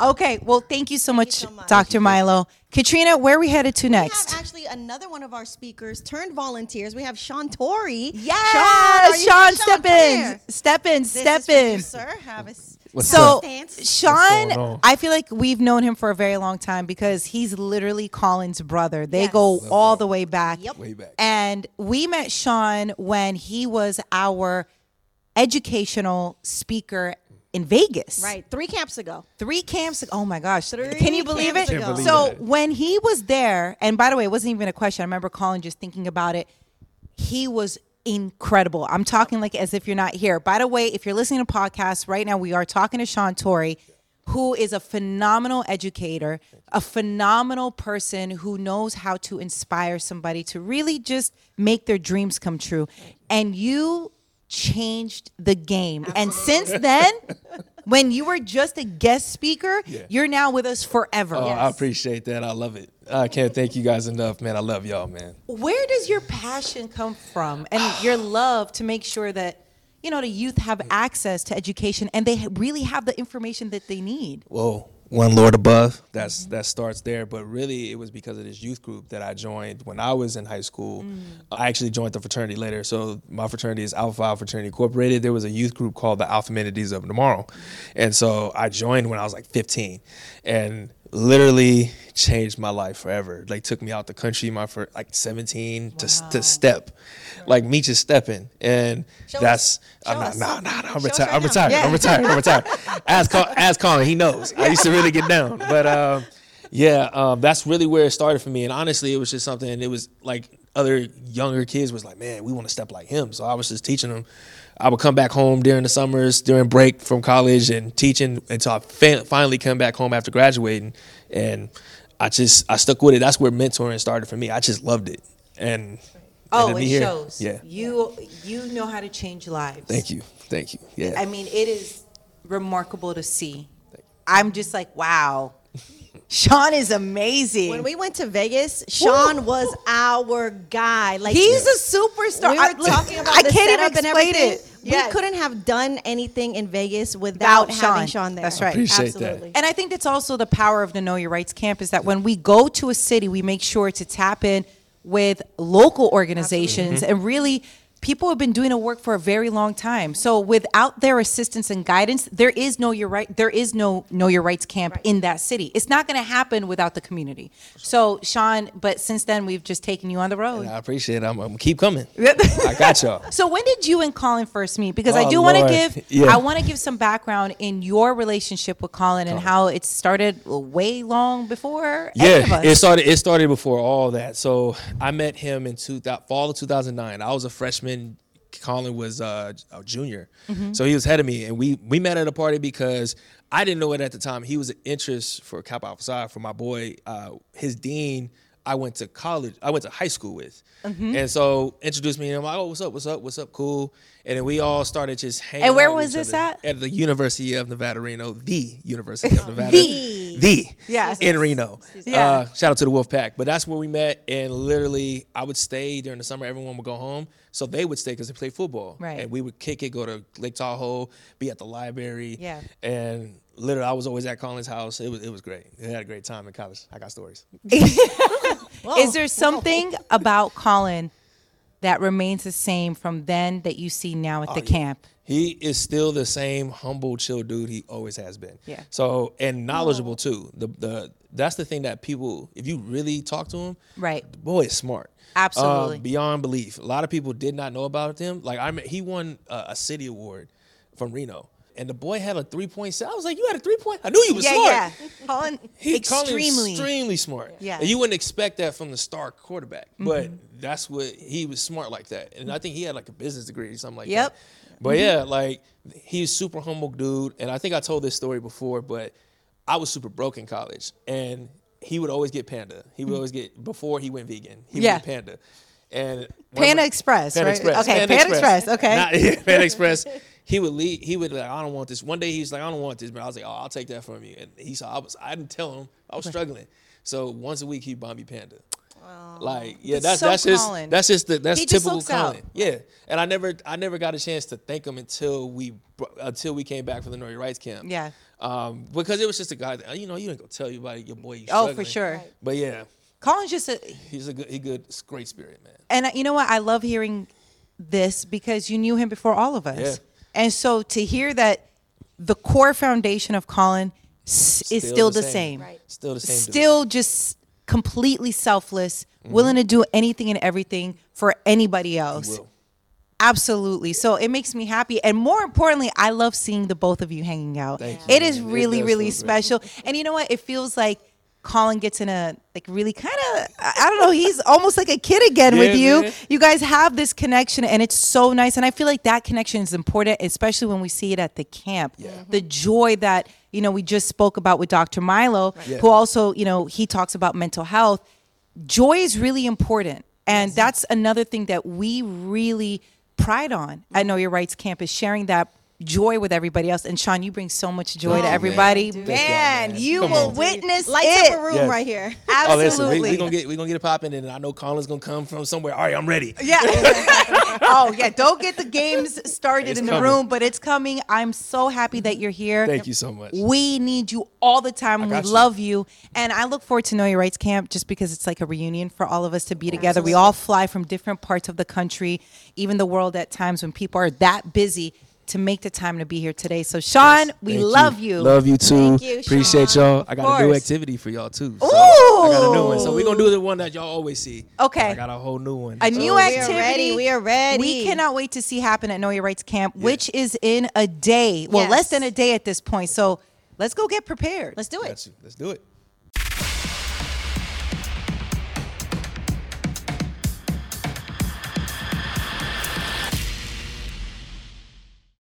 Okay. Well, thank you so much, so much. Dr. Milo. Katrina, where are we headed to We next? have actually another one of our speakers turned volunteers. We have Sean Tory. Yes, Sean, are you- Sean, Sean, step in, here. step in, This step is for you, in. sir. Have a s- What's a So, up? Sean. I feel like we've known him for a very long time because he's literally Colin's brother. They Yes. go all the way back. Yep. Way back. And we met Sean when he was our educational speaker in Vegas. Right, three camps ago. Three camps. Oh my gosh. Three Can you believe it? Can't believe so that. when he was there, and by the way, it wasn't even a question. I remember Colin just thinking about it. He was incredible. I'm talking like as if you're not here. By the way, if you're listening to podcasts right now, we are talking to Sean Tory, who is a phenomenal educator, a phenomenal person who knows how to inspire somebody to really just make their dreams come true. And you changed the game. And since then, when you were just a guest speaker, you're now with us forever. Oh, I appreciate that. I love it. I can't thank you guys enough, man. I love y'all, man. Where does your passion come from and your love to make sure that you know the youth have access to education and they really have the information that they need? Whoa. One Lord above. That's that starts there. But really, it was because of this youth group that I joined when I was in high school. Mm. I actually joined the fraternity later. So my fraternity is Alpha Phi Fraternity Incorporated. There was a youth group called the Alpha Menities of Tomorrow, and so I joined when I was like 15, and literally changed my life forever. Like took me out the country my first like 17 to to step, like me just stepping, and Show that's us. I'm not nah nah nah. I'm retired. right I'm retired. I'm retired. I'm retired. Ask Col- ask Colin. He knows. I used to really get down, but um, yeah, um, that's really where it started for me. And honestly, it was just something. It was like other younger kids was like, man, we want to step like him. So I was just teaching them. I would come back home during the summers, during break from college, and teaching until I fa- finally come back home after graduating. And I just I stuck with it. That's where mentoring started for me. I just loved it. And and Oh, it here- shows. Yeah. You you know how to change lives. Thank you. Thank you. Yeah. I mean, it is remarkable to see. I'm just like, wow. Sean is amazing. When we went to Vegas, Sean was our guy. Like He's a superstar. We were I- look, talking about I the can't setup even and explain everything. it. Yes. We couldn't have done anything in Vegas without, Without having Sean. Sean there. That's right. Appreciate that. Absolutely. And I think that's also the power of the Know Your Rights camp is that when we go to a city, we make sure to tap in with local organizations and really people have been doing the work for a very long time. So without their assistance and guidance, there is no your right there is no Know Your Rights camp in that city. It's not going to happen without the community. So Sean, but since then we've just taken you on the road. I appreciate it. I'm, I'm keep coming. I got y'all. So when did you and Colin first meet? Because I Oh, do want to Lord. give Yeah. I want to give some background in your relationship with Colin and how it started way long before any of Yeah, us. it started. It started before all that. So I met him in two, fall of 2009. I was a freshman. Colin was uh, a junior, Mm-hmm. so he was ahead of me, and we we met at a party because I didn't know it at the time. He was an interest for Kappa Alpha Psi for my boy. Uh, his dean, I went to college. I went to high school with, Mm-hmm. and so introduced me. And I'm like, oh, what's up? What's up? What's up? Cool. And then we all started just hanging. And where was this at? At the University of Nevada, Reno, the University of Nevada. The. The. in Reno. Yeah. Uh, shout out to the Wolf Pack. But that's where we met, and literally, I would stay during the summer. Everyone would go home, so they would stay because they play football. Right. And we would kick it, go to Lake Tahoe, be at the library. Yeah. And literally, I was always at Colin's house. It was it was great. We had a great time in college. I got stories. Is there something about Colin that remains the same from then that you see now Oh, at the camp? He is still the same humble, chill dude he always has been. Yeah. So and knowledgeable too. The the that's the thing that people, if you really talk to him, Right. the boy is smart. Absolutely. Uh, beyond belief. A lot of people did not know about him. Like I, he won a, a city award from Reno, and the boy had a three point set. I was like, you had a three point. I knew you was Yeah, smart. yeah. Colin, He Colin extremely. extremely smart. Yeah. And you wouldn't expect that from the star quarterback, Mm-hmm. but that's what he was smart like that. And I think he had like a business degree or something like Yep. that. But yeah, like he's super humble dude. And I think I told this story before, but I was super broke in college, and he would always get Panda. He would always get before he went vegan. He. Yeah. would get Panda. And Panda Express, Panda right? Express. Okay, Panda Express, okay. Not- Panda Express. He would leave. He would like, I don't want this. One day he's like, I don't want this, but I was like, oh, I'll take that from you. And he saw I was. I didn't tell him I was struggling. So once a week he bought me Panda. Like yeah, That's that's so that's just Colin. that's just the that's He typical looks out. Colin. Yeah, and I never I never got a chance to thank him until we until we came back from the Know Rights camp. Yeah. um, because it was just a guy that you know you ain't gonna tell you about your boy. You Oh, for sure. But yeah, Colin's just a, he's a good he good great spirit man. and uh, you know what? I love hearing this because you knew him before all of us. Yeah. And so to hear that the core foundation of Colin s- is still the same. Right. Still the same. dude. Still just completely selfless, Mm-hmm. willing to do anything and everything for anybody else. will. Absolutely. So it makes me happy. And more importantly, I love seeing the both of you hanging out. Thank you, is man. It really, does really feel great. special. And you know what? It feels like Colin gets in a like really kind of I I don't know, he's almost like a kid again with you. man. You guys have this connection and it's so nice. And I feel like that connection is important, especially when we see it at the camp. Yeah, The joy that, you know, we just spoke about with Dr. Milo, Yeah. who also, you know, he talks about mental health joy is really important and that's another thing that we really pride on at know your rights campus sharing that joy with everybody else and sean you bring so much joy to oh, everybody Dude. man, y'all, man. you Come will on. witness Lights it up a room Yes. right here. Oh, listen, absolutely we, we gonna get we gonna get it popping, and I know Colin's gonna come from somewhere. All right, I'm ready. yeah. oh yeah. Don't get the games started It's in the coming. room, but it's coming. I'm so happy that you're here. Thank you so much. We need you all the time. We you. love you. And I look forward to Know Your Rights Camp just because it's like a reunion for all of us to be together. We all fly from different parts of the country, even the world at times when people are that busy to make the time to be here today. So Sean, we love you. Love you too. Thank you, Appreciate Sean. y'all. I got a new activity for y'all too. So I got a new one. So we're gonna do the one that y'all always see. Okay. I got a whole new one. A So- new oh, we are activity. ready. We are ready. We cannot wait to see happen at Know Your Rights Camp, which is in a day. Well, Yes. less than a day at this point. So let's go get prepared. Let's do it. Let's do it.